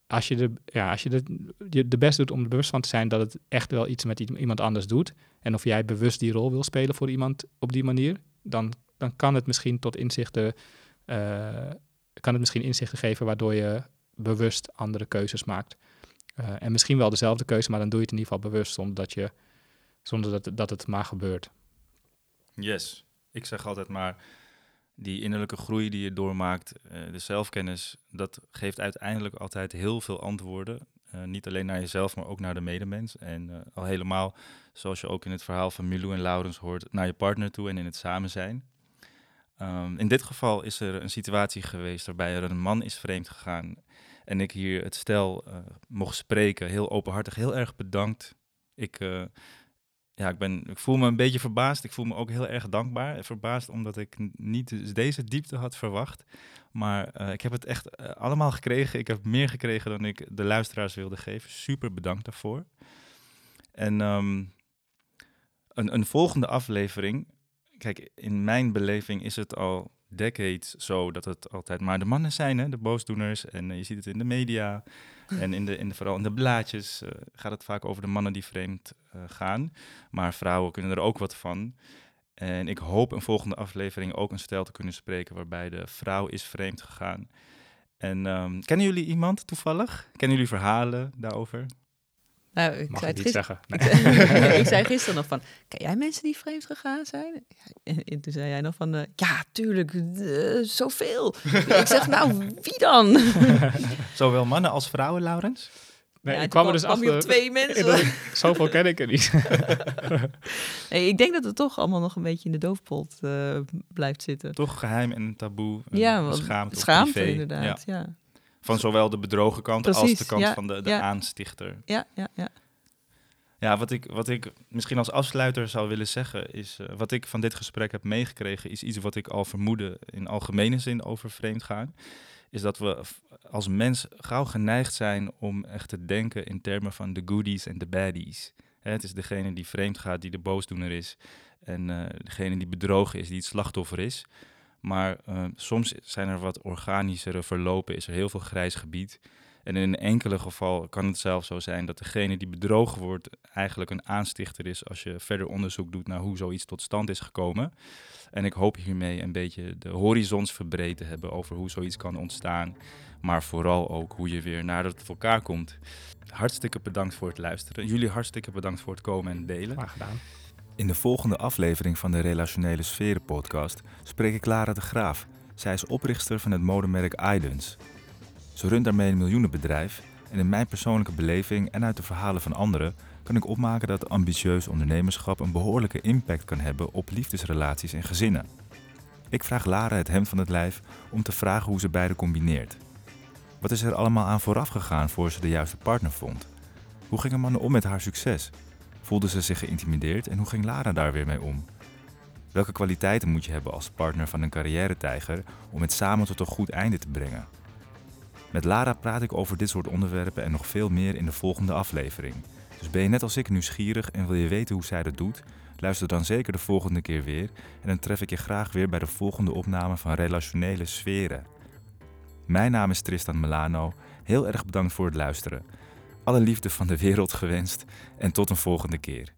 S2: Als je, de, ja, als je de, je de best doet om er bewust van te zijn dat het echt wel iets met iemand anders doet. En of jij bewust die rol wil spelen voor iemand op die manier, dan, dan kan het misschien tot inzichten. eh, kan het misschien inzichten geven waardoor je bewust andere keuzes maakt. Eh, en misschien wel dezelfde keuze, maar dan doe je het in ieder geval bewust, zonder dat, je, zonder dat, dat het maar gebeurt.
S1: Yes. Ik zeg altijd maar, die innerlijke groei die je doormaakt, eh, de zelfkennis, dat geeft uiteindelijk altijd heel veel antwoorden. Niet alleen naar jezelf, maar ook naar de medemens. En al helemaal, zoals je ook in het verhaal van Milou en Laurens hoort, naar je partner toe en in het samen zijn. Ehm, in dit geval is er een situatie geweest waarbij er een man is vreemd gegaan. En ik hier het stel eh, mocht spreken, heel openhartig, heel erg bedankt. Ik, eh, ja, ik, ben, ik voel me een beetje verbaasd. Ik voel me ook heel erg dankbaar. Verbaasd omdat ik niet deze diepte had verwacht. Maar eh, ik heb het echt allemaal gekregen. Ik heb meer gekregen dan ik de luisteraars wilde geven. Super bedankt daarvoor. En ehm, een, een volgende aflevering. Kijk, in mijn beleving is het al decades zo dat het altijd maar de mannen zijn, hè, de boosdoeners. En eh, je ziet het in de media (laughs) en in de, in de, vooral in de blaadjes eh, gaat het vaak over de mannen die vreemd eh, gaan. Maar vrouwen kunnen er ook wat van. En ik hoop een volgende aflevering ook een stijl te kunnen spreken waarbij de vrouw is vreemd gegaan. En ehm, kennen jullie iemand toevallig? Kennen jullie verhalen daarover?
S3: Nou, ik
S2: Mag
S3: zei het
S2: niet zeggen. (laughs) Nee.
S3: ik zei gisteren nog van, ken jij mensen die vreemd gegaan zijn? En, en toen zei jij nog van, eh, ja, tuurlijk, eh, zoveel. ik zeg, nou, wie dan? (laughs)
S1: Zowel mannen als vrouwen, Laurens?
S2: Nee,
S3: Ja,
S2: ik kwam er dus
S3: kwam je
S2: achter.
S3: op twee mensen.
S2: Zoveel ken ik er niet. (laughs)
S3: Nee, ik denk dat het toch allemaal nog een beetje in de doofpot eh, blijft zitten.
S1: Toch geheim en een taboe.
S3: ja,
S1: schaamte.
S3: inderdaad.
S1: Ja.
S3: Ja,
S1: Van zowel de bedrogen kant als de kant
S3: ja,
S1: van de, de
S3: ja.
S1: aanstichter.
S3: ja, ja. ja.
S1: Ja, wat ik, wat ik misschien als afsluiter zou willen zeggen is... eh, wat ik van dit gesprek heb meegekregen... is iets wat ik al vermoedde in algemene zin over vreemdgaan. Is dat we als mens gauw geneigd zijn om echt te denken... in termen van de goodies en de baddies. Hè, het is degene die vreemd gaat, die de boosdoener is... en eh, degene die bedrogen is, die het slachtoffer is... Maar eh, soms zijn er wat organischere verlopen, is er heel veel grijs gebied... En in een enkele geval kan het zelfs zo zijn dat degene die bedrogen wordt eigenlijk een aanstichter is als je verder onderzoek doet naar hoe zoiets tot stand is gekomen. En ik hoop hiermee een beetje de horizons verbreed te hebben over hoe zoiets kan ontstaan. Maar vooral ook hoe je weer nader tot elkaar komt. Hartstikke bedankt voor het luisteren. Jullie hartstikke bedankt voor het komen en delen.
S2: Graag gedaan.
S1: In de volgende aflevering van de Relationele Sferen podcast spreek ik Lara de Graaf. Zij is oprichter van het modemerk Idens. Ze runt daarmee een miljoenenbedrijf en in mijn persoonlijke beleving en uit de verhalen van anderen kan ik opmaken dat ambitieus ondernemerschap een behoorlijke impact kan hebben op liefdesrelaties en gezinnen. Ik vraag Lara het hemd van het lijf om te vragen hoe ze beide combineert. Wat is er allemaal aan vooraf gegaan voor ze de juiste partner vond? Hoe gingen mannen om met haar succes? Voelde ze zich geïntimideerd en hoe ging Lara daar weer mee om? Welke kwaliteiten moet je hebben als partner van een carrière-tijger om het samen tot een goed einde te brengen? Met Lara praat ik over dit soort onderwerpen en nog veel meer in de volgende aflevering. Dus ben je net als ik nieuwsgierig en wil je weten hoe zij dat doet? Luister dan zeker de volgende keer weer en dan tref ik je graag weer bij de volgende opname van Relationele Sferen. Mijn naam is Tristan Milano. Heel erg bedankt voor het luisteren. Alle liefde van de wereld gewenst en tot een volgende keer.